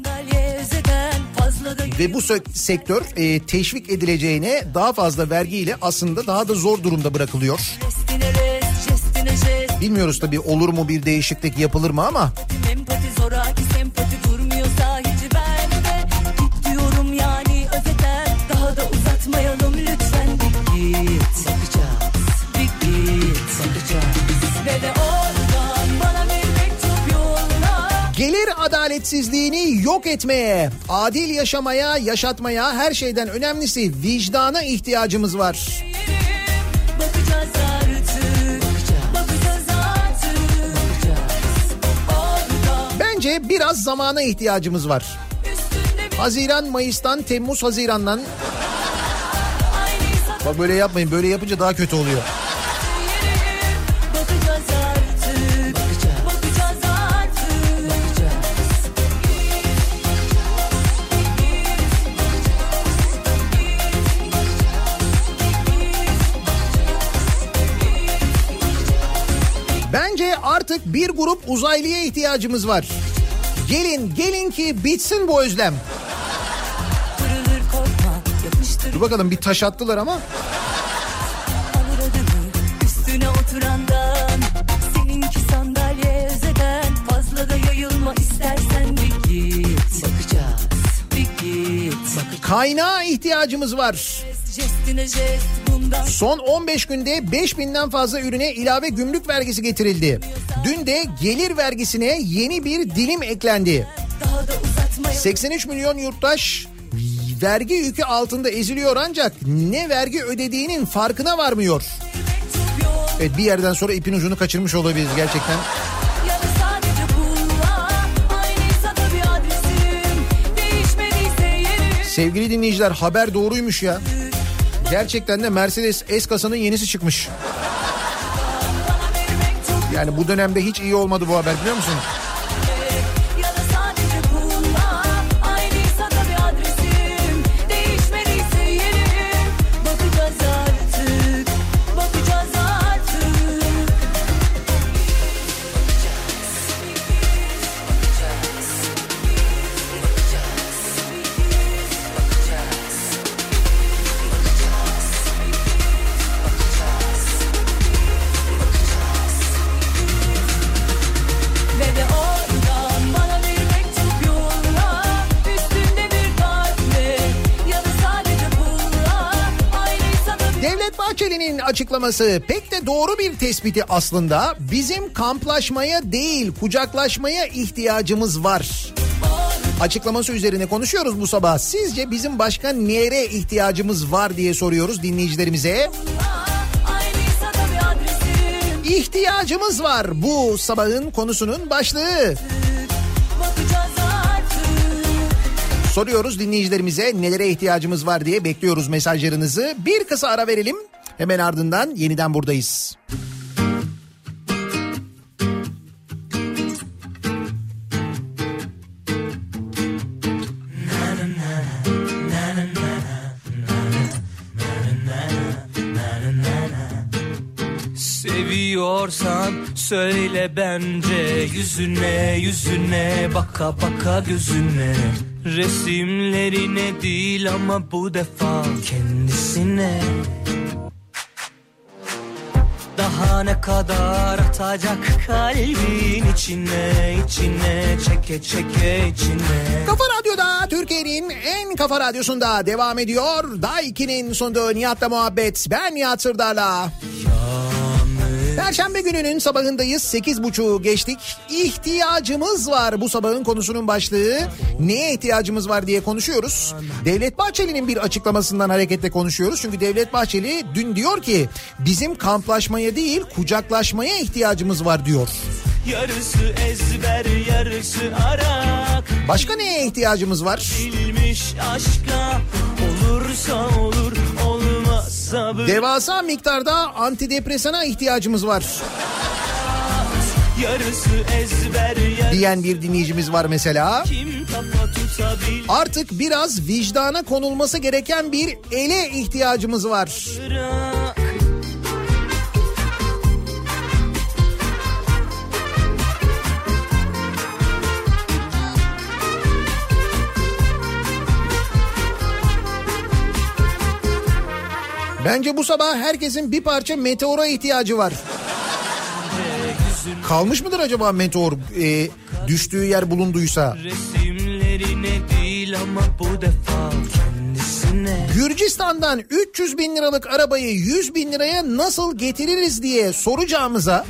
Ve bu sektör e, teşvik edileceğine daha fazla vergiyle aslında daha da zor durumda bırakılıyor. Jestine rest, jestine jest Bilmiyoruz tabii olur mu bir değişiklik yapılır mı ama. Empati zoraki sempati durmuyorsa hiç bende Git diyorum yani özeten Daha da uzatmayalım lütfen. Bir git bakacağız Bir git bakacağız Ve de oradan bana bir mektup yolla. Gelir adaletsizliğini yok etmeye, adil yaşamaya, yaşatmaya her şeyden önemlisi vicdana ihtiyacımız var. Bakacağız Bence biraz zamana ihtiyacımız var. Haziran, Mayıs'tan, Temmuz, Haziran'dan bak böyle yapmayın böyle yapınca daha kötü oluyor. Bence artık bir grup uzaylıya ihtiyacımız var. Gelin gelin ki bitsin bu özlem. Dur bakalım bir taş attılar ama. Kaynağa ihtiyacımız var. Son 15 günde 5000'den fazla ürüne ilave gümrük vergisi getirildi. Dün de gelir vergisine yeni bir dilim eklendi. daha da uzatmayalım 83 milyon yurttaş vergi yükü altında eziliyor ancak ne vergi ödediğinin farkına varmıyor. Evet bir yerden sonra ipin ucunu kaçırmış olabiliriz gerçekten. Sevgili dinleyiciler haber doğruymuş ya. Gerçekten de Mercedes S-kasanın yenisi çıkmış. Yani bu dönemde hiç iyi olmadı bu haber biliyor musun? Açıklaması pek de doğru bir tespiti aslında. Bizim kamplaşmaya değil kucaklaşmaya ihtiyacımız var. Açıklaması üzerine konuşuyoruz bu sabah. Sizce bizim başka nere ihtiyacımız var diye soruyoruz dinleyicilerimize. İhtiyacımız var bu sabahın konusunun başlığı. Soruyoruz dinleyicilerimize nelere ihtiyacımız var diye bekliyoruz mesajlarınızı. Bir kısa ara verelim. Hemen ardından yeniden buradayız. Seviyorsan söyle bence Yüzüne yüzüne baka baka gözüne Resimlerine değil ama bu defa kendisine ne kadar atacak kalbin içine içine çeke çeke içine Kafa Radyo'da Türkiye'nin en kafa radyosunda devam ediyor. Daiki'nin sunduğu Nihat'la muhabbet. Ben Nihat Sırdar'la. Perşembe gününün sabahındayız. Sekiz buçuğu geçtik. İhtiyacımız var bu sabahın konusunun başlığı. Neye ihtiyacımız var diye konuşuyoruz. Devlet Bahçeli'nin bir açıklamasından hareketle konuşuyoruz. Çünkü Devlet Bahçeli dün diyor ki bizim kamplaşmaya değil kucaklaşmaya ihtiyacımız var diyor. Yarısı ezber yarısı arak Başka neye ihtiyacımız var? Bilmiş aşka olursa olur Devasa miktarda antidepresana ihtiyacımız var. Ezber diyen bir dinleyicimiz var mesela. Artık biraz vicdana konulması gereken bir ele ihtiyacımız var. Bence bu sabah herkesin bir parça meteora ihtiyacı var. Kalmış mıdır acaba meteor e, düştüğü yer bulunduysa? Gürcistan'dan 300 bin liralık arabayı 100 bin liraya nasıl getiririz diye soracağımıza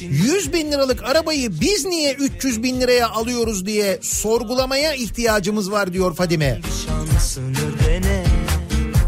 100 bin liralık arabayı biz niye 300 bin liraya alıyoruz diye sorgulamaya ihtiyacımız var diyor Fadime. şansını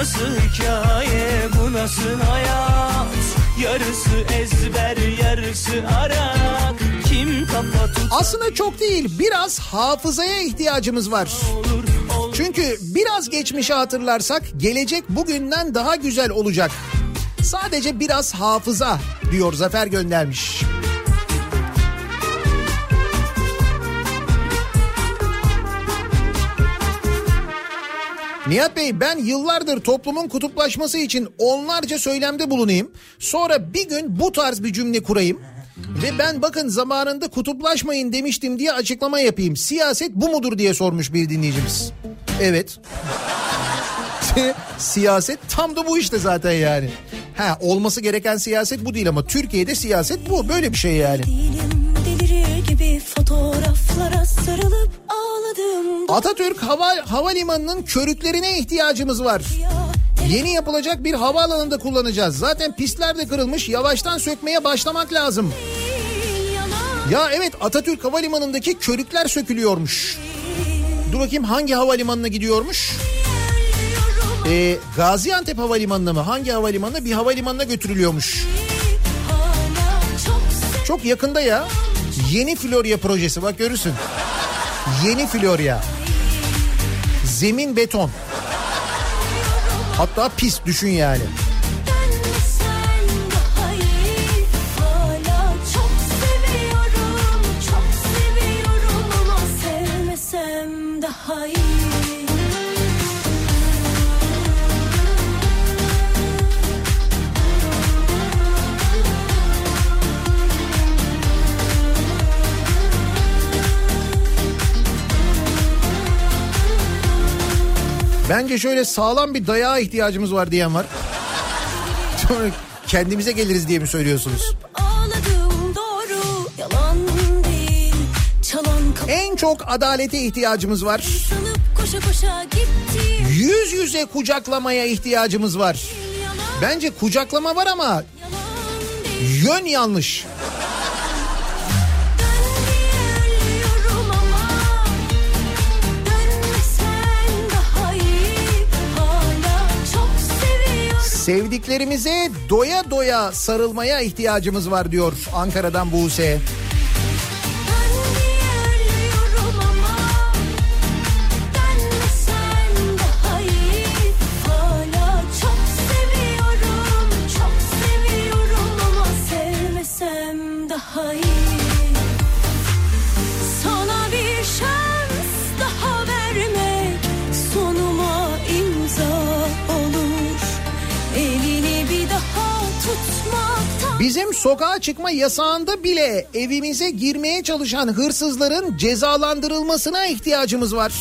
nasıl hikaye bu nasıl hayat Yarısı ezber yarısı arak Kim kafa tut aslında çok değil biraz hafızaya ihtiyacımız var. olur olur Çünkü biraz geçmişi hatırlarsak gelecek bugünden daha güzel olacak. Sadece biraz hafıza diyor Zafer göndermiş. Nihat Bey ben yıllardır toplumun kutuplaşması için onlarca söylemde bulunayım. Sonra bir gün bu tarz bir cümle kurayım. Ve ben bakın zamanında kutuplaşmayın demiştim diye açıklama yapayım. Siyaset bu mudur diye sormuş bir dinleyicimiz. Evet. [LAUGHS] siyaset tam da bu işte zaten yani. Ha olması gereken siyaset bu değil ama Türkiye'de siyaset bu böyle bir şey yani. Delirir gibi fotoğraflara sarılıp ağladım. Atatürk Hava Havalimanı'nın körüklerine ihtiyacımız var. Yeni yapılacak bir havaalanında kullanacağız. Zaten pistler de kırılmış. Yavaştan sökmeye başlamak lazım. Ya evet Atatürk Havalimanı'ndaki körükler sökülüyormuş. Dur bakayım hangi havalimanına gidiyormuş? Ee, Gaziantep Havalimanı'na mı? Hangi havalimanına? Bir havalimanına götürülüyormuş. Çok yakında ya. Yeni Florya projesi bak görürsün. Yeni Florya. Zemin beton. Hatta pis düşün yani. Bence şöyle sağlam bir dayağa ihtiyacımız var diyen var. Sonra kendimize geliriz diye mi söylüyorsunuz? En çok adalete ihtiyacımız var. Yüz yüze kucaklamaya ihtiyacımız var. Bence kucaklama var ama yön yanlış. Sevdiklerimize doya doya sarılmaya ihtiyacımız var diyor Ankara'dan Buse. Sokağa çıkma yasağında bile evimize girmeye çalışan hırsızların cezalandırılmasına ihtiyacımız var.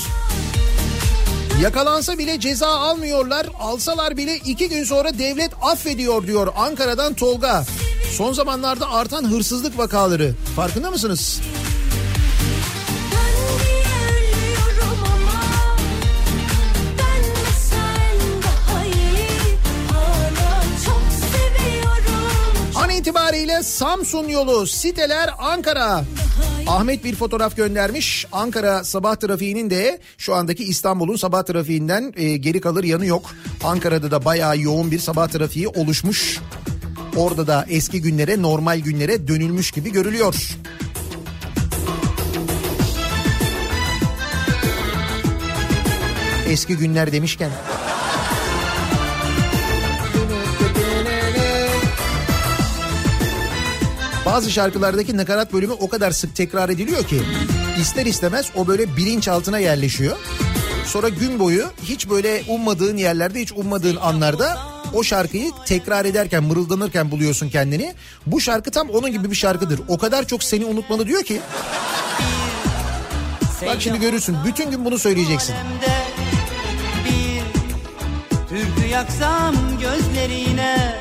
Yakalansa bile ceza almıyorlar, alsalar bile iki gün sonra devlet affediyor diyor Ankara'dan Tolga. Son zamanlarda artan hırsızlık vakaları. Farkında mısınız? İtibariyle Samsun yolu siteler Ankara. Ahmet bir fotoğraf göndermiş. Ankara sabah trafiğinin de şu andaki İstanbul'un sabah trafiğinden e, geri kalır yanı yok. Ankara'da da bayağı yoğun bir sabah trafiği oluşmuş. Orada da eski günlere normal günlere dönülmüş gibi görülüyor. Eski günler demişken. Bazı şarkılardaki nakarat bölümü o kadar sık tekrar ediliyor ki ister istemez o böyle bilinçaltına yerleşiyor. Sonra gün boyu hiç böyle ummadığın yerlerde hiç ummadığın anlarda o şarkıyı tekrar ederken mırıldanırken buluyorsun kendini. Bu şarkı tam onun gibi bir şarkıdır. O kadar çok seni unutmalı diyor ki. Bak şimdi görürsün bütün gün bunu söyleyeceksin. Türkü yaksam gözlerine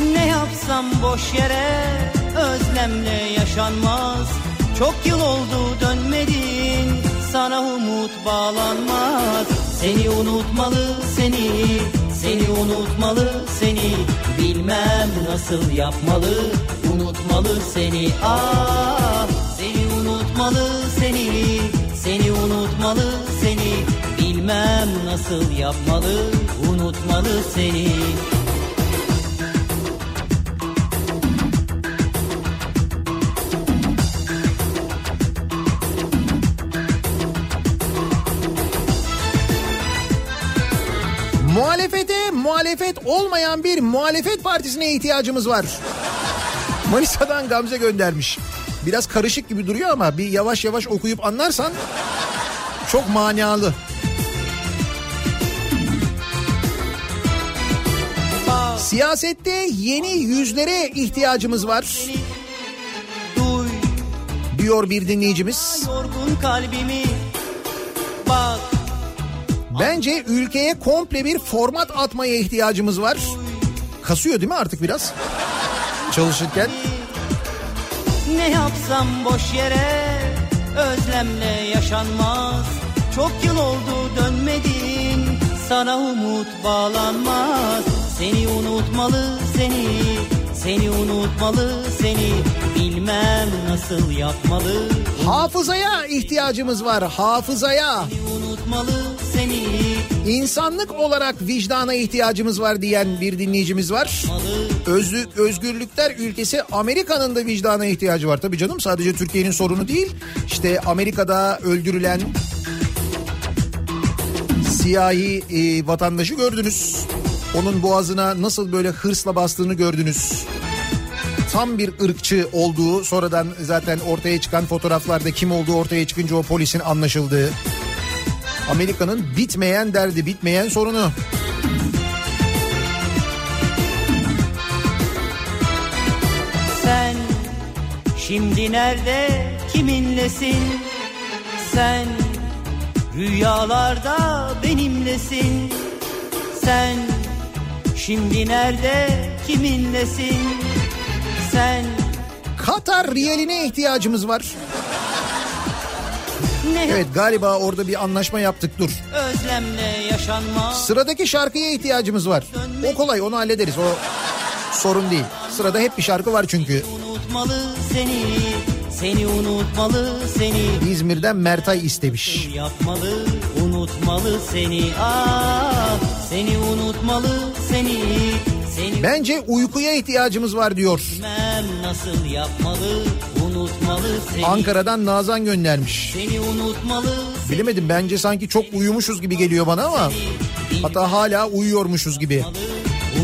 Ne yapsam boş yere Özlemle yaşanmaz. Çok yıl oldu dönmedin Sana umut bağlanmaz. Seni unutmalı seni Seni unutmalı seni. Bilmem nasıl yapmalı Unutmalı seni. Ah Seni unutmalı seni Seni unutmalı seni. Bilmem nasıl yapmalı Unutmalı seni Muhalefete muhalefet olmayan bir muhalefet partisine ihtiyacımız var. Manisa'dan Gamze göndermiş. Biraz karışık gibi duruyor ama bir yavaş yavaş okuyup anlarsan çok manalı. Siyasette yeni yüzlere ihtiyacımız var. Diyor bir dinleyicimiz. Yorgun kalbimi Bak Bence ülkeye komple bir format atmaya ihtiyacımız var. Kasıyor değil mi artık biraz? Çalışırken. Ne yapsam boş yere Özlemle yaşanmaz Çok yıl oldu dönmedin Sana umut bağlanmaz Seni unutmalı seni Seni unutmalı seni Bilmem nasıl yapmalı Hafızaya ihtiyacımız var. Hafızaya. Unutmalı seni İnsanlık olarak vicdana ihtiyacımız var diyen bir dinleyicimiz var. Özlük, özgürlükler ülkesi Amerika'nın da vicdana ihtiyacı var. Tabii canım sadece Türkiye'nin sorunu değil. İşte Amerika'da öldürülen siyahi e, vatandaşı gördünüz. Onun boğazına nasıl böyle hırsla bastığını gördünüz. Tam bir ırkçı olduğu sonradan zaten ortaya çıkan fotoğraflarda kim olduğu ortaya çıkınca o polisin anlaşıldığı. Amerika'nın bitmeyen derdi, bitmeyen sorunu. Sen şimdi nerede kiminlesin Sen rüyalarda benimlesin Sen şimdi nerede kiminlesin Sen Katar riyaline ihtiyacımız var. Ne Evet galiba orada bir anlaşma yaptık dur. özlemle yaşanmaz Sıradaki şarkıya ihtiyacımız var. O kolay onu hallederiz o sorun değil. Sırada hep bir şarkı var çünkü. Unutmalı seni Seni unutmalı seni İzmir'den Mertay istemiş. Yapmalı unutmalı seni ah Seni unutmalı seni Seni Bence uykuya ihtiyacımız var diyor. bilmem nasıl yapmalı Ankara'dan Nazan göndermiş. Bilemedim bence sanki çok uyumuşuz gibi geliyor bana ama hatta hala uyuyormuşuz gibi.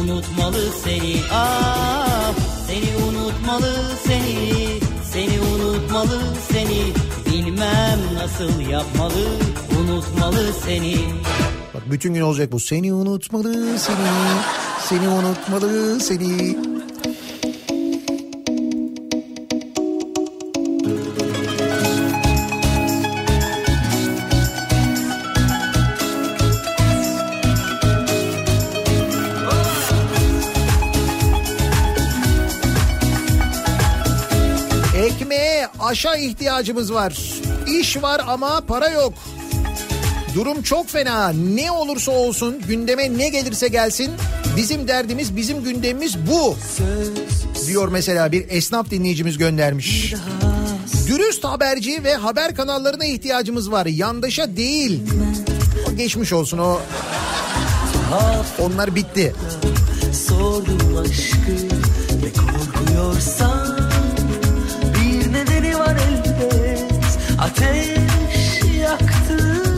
Unutmalı seni ah Seni unutmalı seni Seni unutmalı seni Bilmem nasıl yapmalı Unutmalı seni Bak bütün gün olacak bu. Seni unutmalı seni. Seni unutmalı seni. Aşa ihtiyacımız var. İş var ama para yok. Durum çok fena. Ne olursa olsun gündeme ne gelirse gelsin Bizim derdimiz, bizim gündemimiz bu. Diyor mesela bir esnaf dinleyicimiz göndermiş. Dürüst haberci ve haber kanallarına ihtiyacımız var. Yandaşa değil. O geçmiş olsun o. Onlar bitti. Sordum aşkı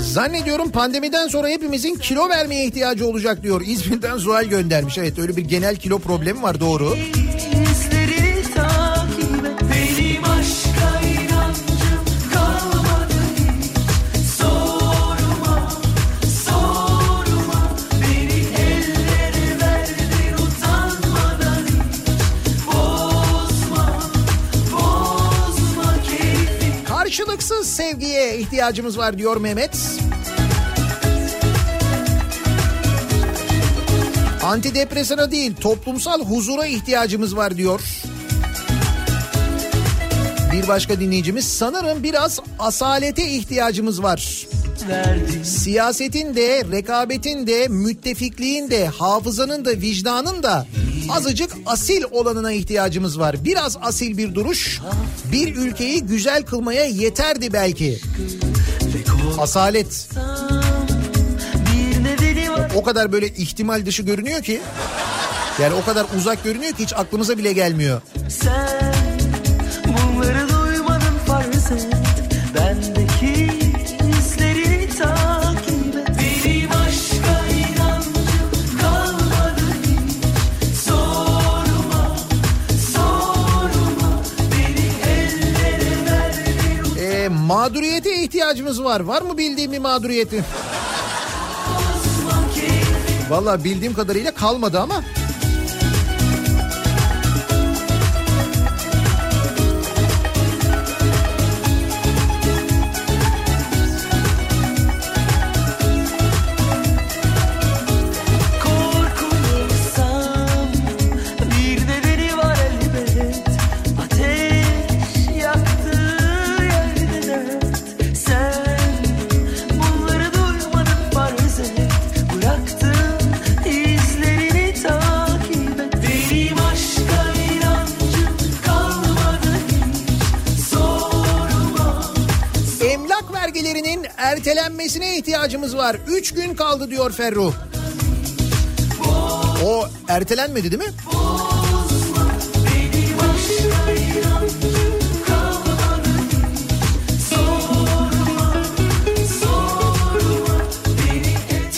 Zannediyorum pandemiden sonra hepimizin kilo vermeye ihtiyacı olacak diyor. İzmir'den Zuhal göndermiş. Evet öyle bir genel kilo problemi var doğru. İzlerini sevgiye ihtiyacımız var diyor Mehmet. Antidepresana değil toplumsal huzura ihtiyacımız var diyor. Bir başka dinleyicimiz sanırım biraz asalete ihtiyacımız var. Siyasetin de, rekabetin de, müttefikliğin de, hafızanın da, vicdanın da azıcık asil olanına ihtiyacımız var. Biraz asil bir duruş bir ülkeyi güzel kılmaya yeterdi belki. Asalet. O kadar böyle ihtimal dışı görünüyor ki. Yani o kadar uzak görünüyor ki hiç aklımıza bile gelmiyor. sen mağduriyete ihtiyacımız var. Var mı bildiğim bir mağduriyeti? Valla bildiğim kadarıyla kalmadı ama. Ertelenmesine ihtiyacımız var. Üç gün kaldı diyor Ferruh. O ertelenmedi değil mi?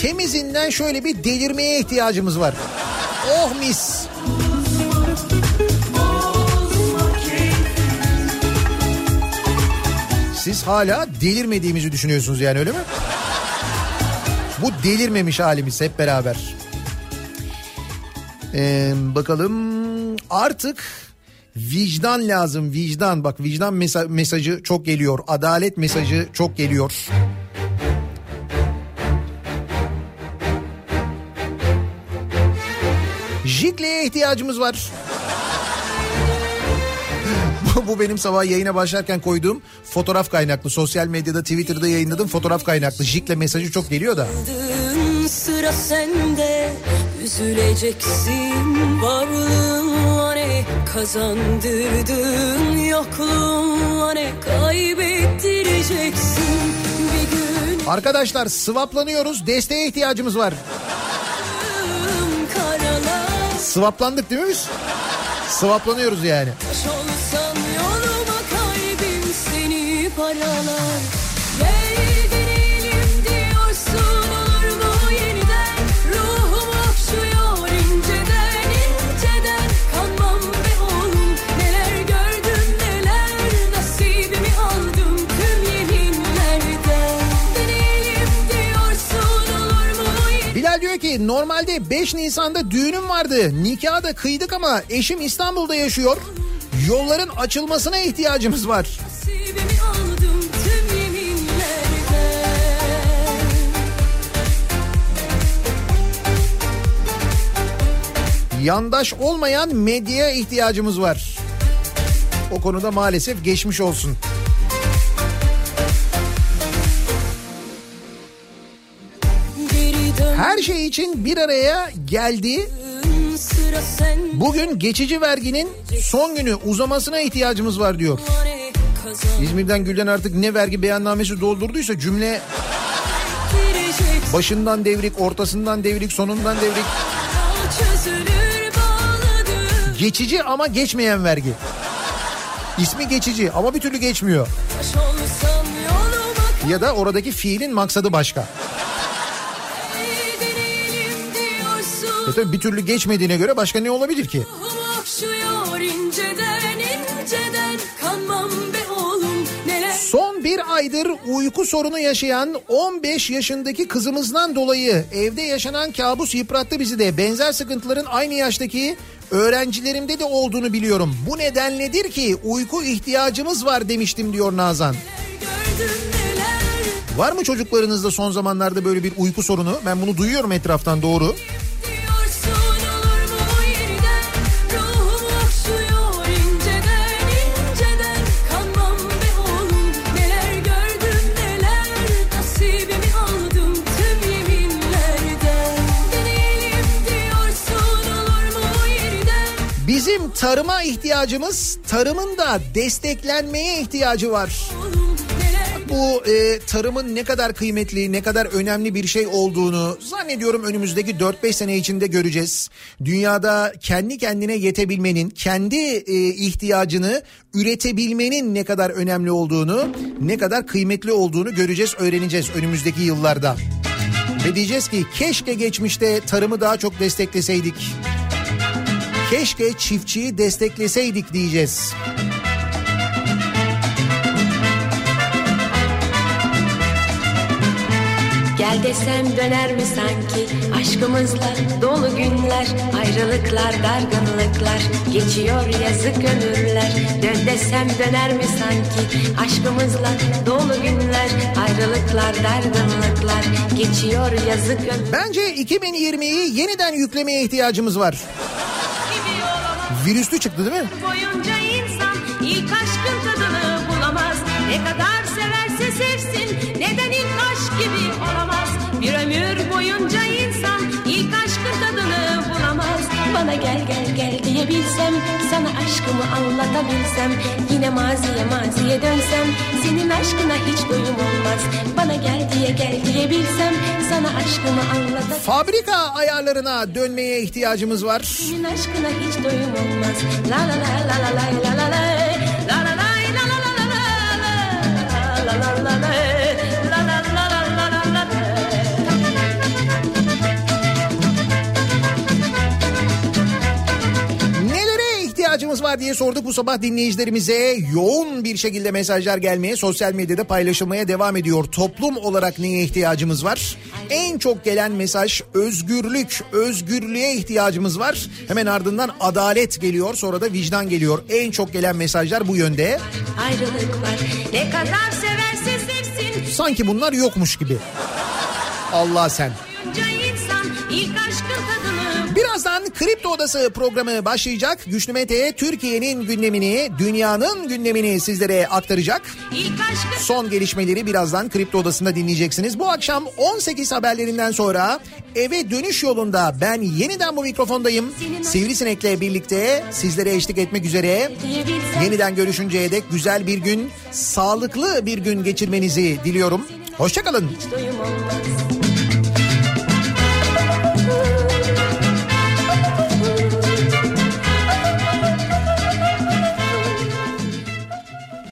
Temizinden şöyle bir delirmeye ihtiyacımız var. Oh mis. Siz hala delirmediğimizi düşünüyorsunuz yani öyle mi? Bu delirmemiş halimiz hep beraber. Ee, bakalım artık vicdan lazım vicdan bak vicdan mesa- mesajı çok geliyor adalet mesajı çok geliyor. Jikle'ye ihtiyacımız var. [LAUGHS] Bu- benim sabah yayına başlarken koyduğum fotoğraf kaynaklı. Sosyal medyada Twitter'da yayınladığım fotoğraf kaynaklı. Jikle mesajı çok geliyor da. Sıra sende üzüleceksin varlığın ne kazandırdın yokluğun ne kaybettireceksin bir gün Arkadaşlar swaplanıyoruz. Desteğe ihtiyacımız var. Swaplandık değil mi biz? Swaplanıyoruz yani. taş olsan paralar Gel deneyelim diyorsun olur mu yeniden Ruhum okşuyor inceden inceden Kanmam be oğlum neler gördüm neler Nasibimi aldım tüm yeminlerden Deneyelim diyorsun olur mu Bilal diyor ki normalde 5 Nisan'da düğünüm vardı. Nikahı da kıydık ama eşim İstanbul'da yaşıyor. Yolların açılmasına ihtiyacımız var. Yandaş olmayan medyaya ihtiyacımız var. O konuda maalesef geçmiş olsun. Her şey için bir araya geldi. sıra sen Bugün geçici verginin son günü uzamasına ihtiyacımız var diyor. İzmir'den Gülden artık ne vergi beyannamesi doldurduysa cümle başından devrik, ortasından devrik, sonundan devrik. Geçici ama geçmeyen vergi. İsmi geçici ama bir türlü geçmiyor. Ya da oradaki fiilin maksadı başka. E tabii bir türlü geçmediğine göre başka ne olabilir ki? Aydır uyku sorunu yaşayan 15 yaşındaki kızımızdan dolayı evde yaşanan kabus yıprattı bizi de. Benzer sıkıntıların aynı yaştaki öğrencilerimde de olduğunu biliyorum. Bu nedenledir ki uyku ihtiyacımız var demiştim diyor Nazan. Var mı çocuklarınızda son zamanlarda böyle bir uyku sorunu? Ben bunu duyuyorum etraftan doğru. diyorsun tarıma ihtiyacımız tarımın da desteklenmeye ihtiyacı var. Bu e, tarımın ne kadar kıymetli, ne kadar önemli bir şey olduğunu zannediyorum önümüzdeki 4-5 sene içinde göreceğiz. Dünyada kendi kendine yetebilmenin, kendi e, ihtiyacını üretebilmenin ne kadar önemli olduğunu, ne kadar kıymetli olduğunu göreceğiz, öğreneceğiz önümüzdeki yıllarda. Ve diyeceğiz ki keşke geçmişte tarımı daha çok destekleseydik. Keşke çiftçiyi destekleseydik diyeceğiz. Gel desem döner mi sanki aşkımızla? Dolu günler ayrılıklar dargınlıklar. Geçiyor yazık ömürler. Dön desem döner mi sanki aşkımızla? Dolu günler ayrılıklar dargınlıklar. Geçiyor yazık ömürler Bence 2020'yi yeniden yüklemeye ihtiyacımız var. Virüslü çıktı değil mi? boyunca insan ilk aşkın tadını bulamaz. Ne kadar severse sevsin neden ilk aşk gibi olamaz. Bir ömür boyunca insan ilk aşkın tadını bulamaz. Bana gel gel gel diyebilsem sana aşkımı anlatabilsem yine maziye maziye dönsem senin aşkına hiç doyum olmaz. Bana gel diye gel diyebilsem sana aşkımı anlatabilsem Fabrika ayarlarına dönmeye ihtiyacımız var. senin aşkına hiç doyum olmaz. La la la la la la la la la la la İhtiyacımız var diye sorduk bu sabah dinleyicilerimize. Yoğun bir şekilde mesajlar gelmeye, sosyal medyada paylaşılmaya devam ediyor. Toplum olarak neye ihtiyacımız var? En çok gelen mesaj özgürlük, özgürlüğe ihtiyacımız var. Hemen ardından adalet geliyor, sonra da vicdan geliyor. En çok gelen mesajlar bu yönde. Ayrılık var ne kadar severse sevsin Sanki bunlar yokmuş gibi. Allah sen. İlk aşkın tadını Birazdan Kripto Odası programı başlayacak. Güçlü Mete Türkiye'nin gündemini, dünyanın gündemini sizlere aktaracak. Son gelişmeleri birazdan Kripto Odası'nda dinleyeceksiniz. Bu akşam 18 haberlerinden sonra eve dönüş yolunda ben yeniden bu mikrofondayım. Sivrisinek'le birlikte sizlere eşlik etmek üzere. Yeniden görüşünceye dek güzel bir gün, sağlıklı bir gün geçirmenizi diliyorum. Hoşçakalın. hiç.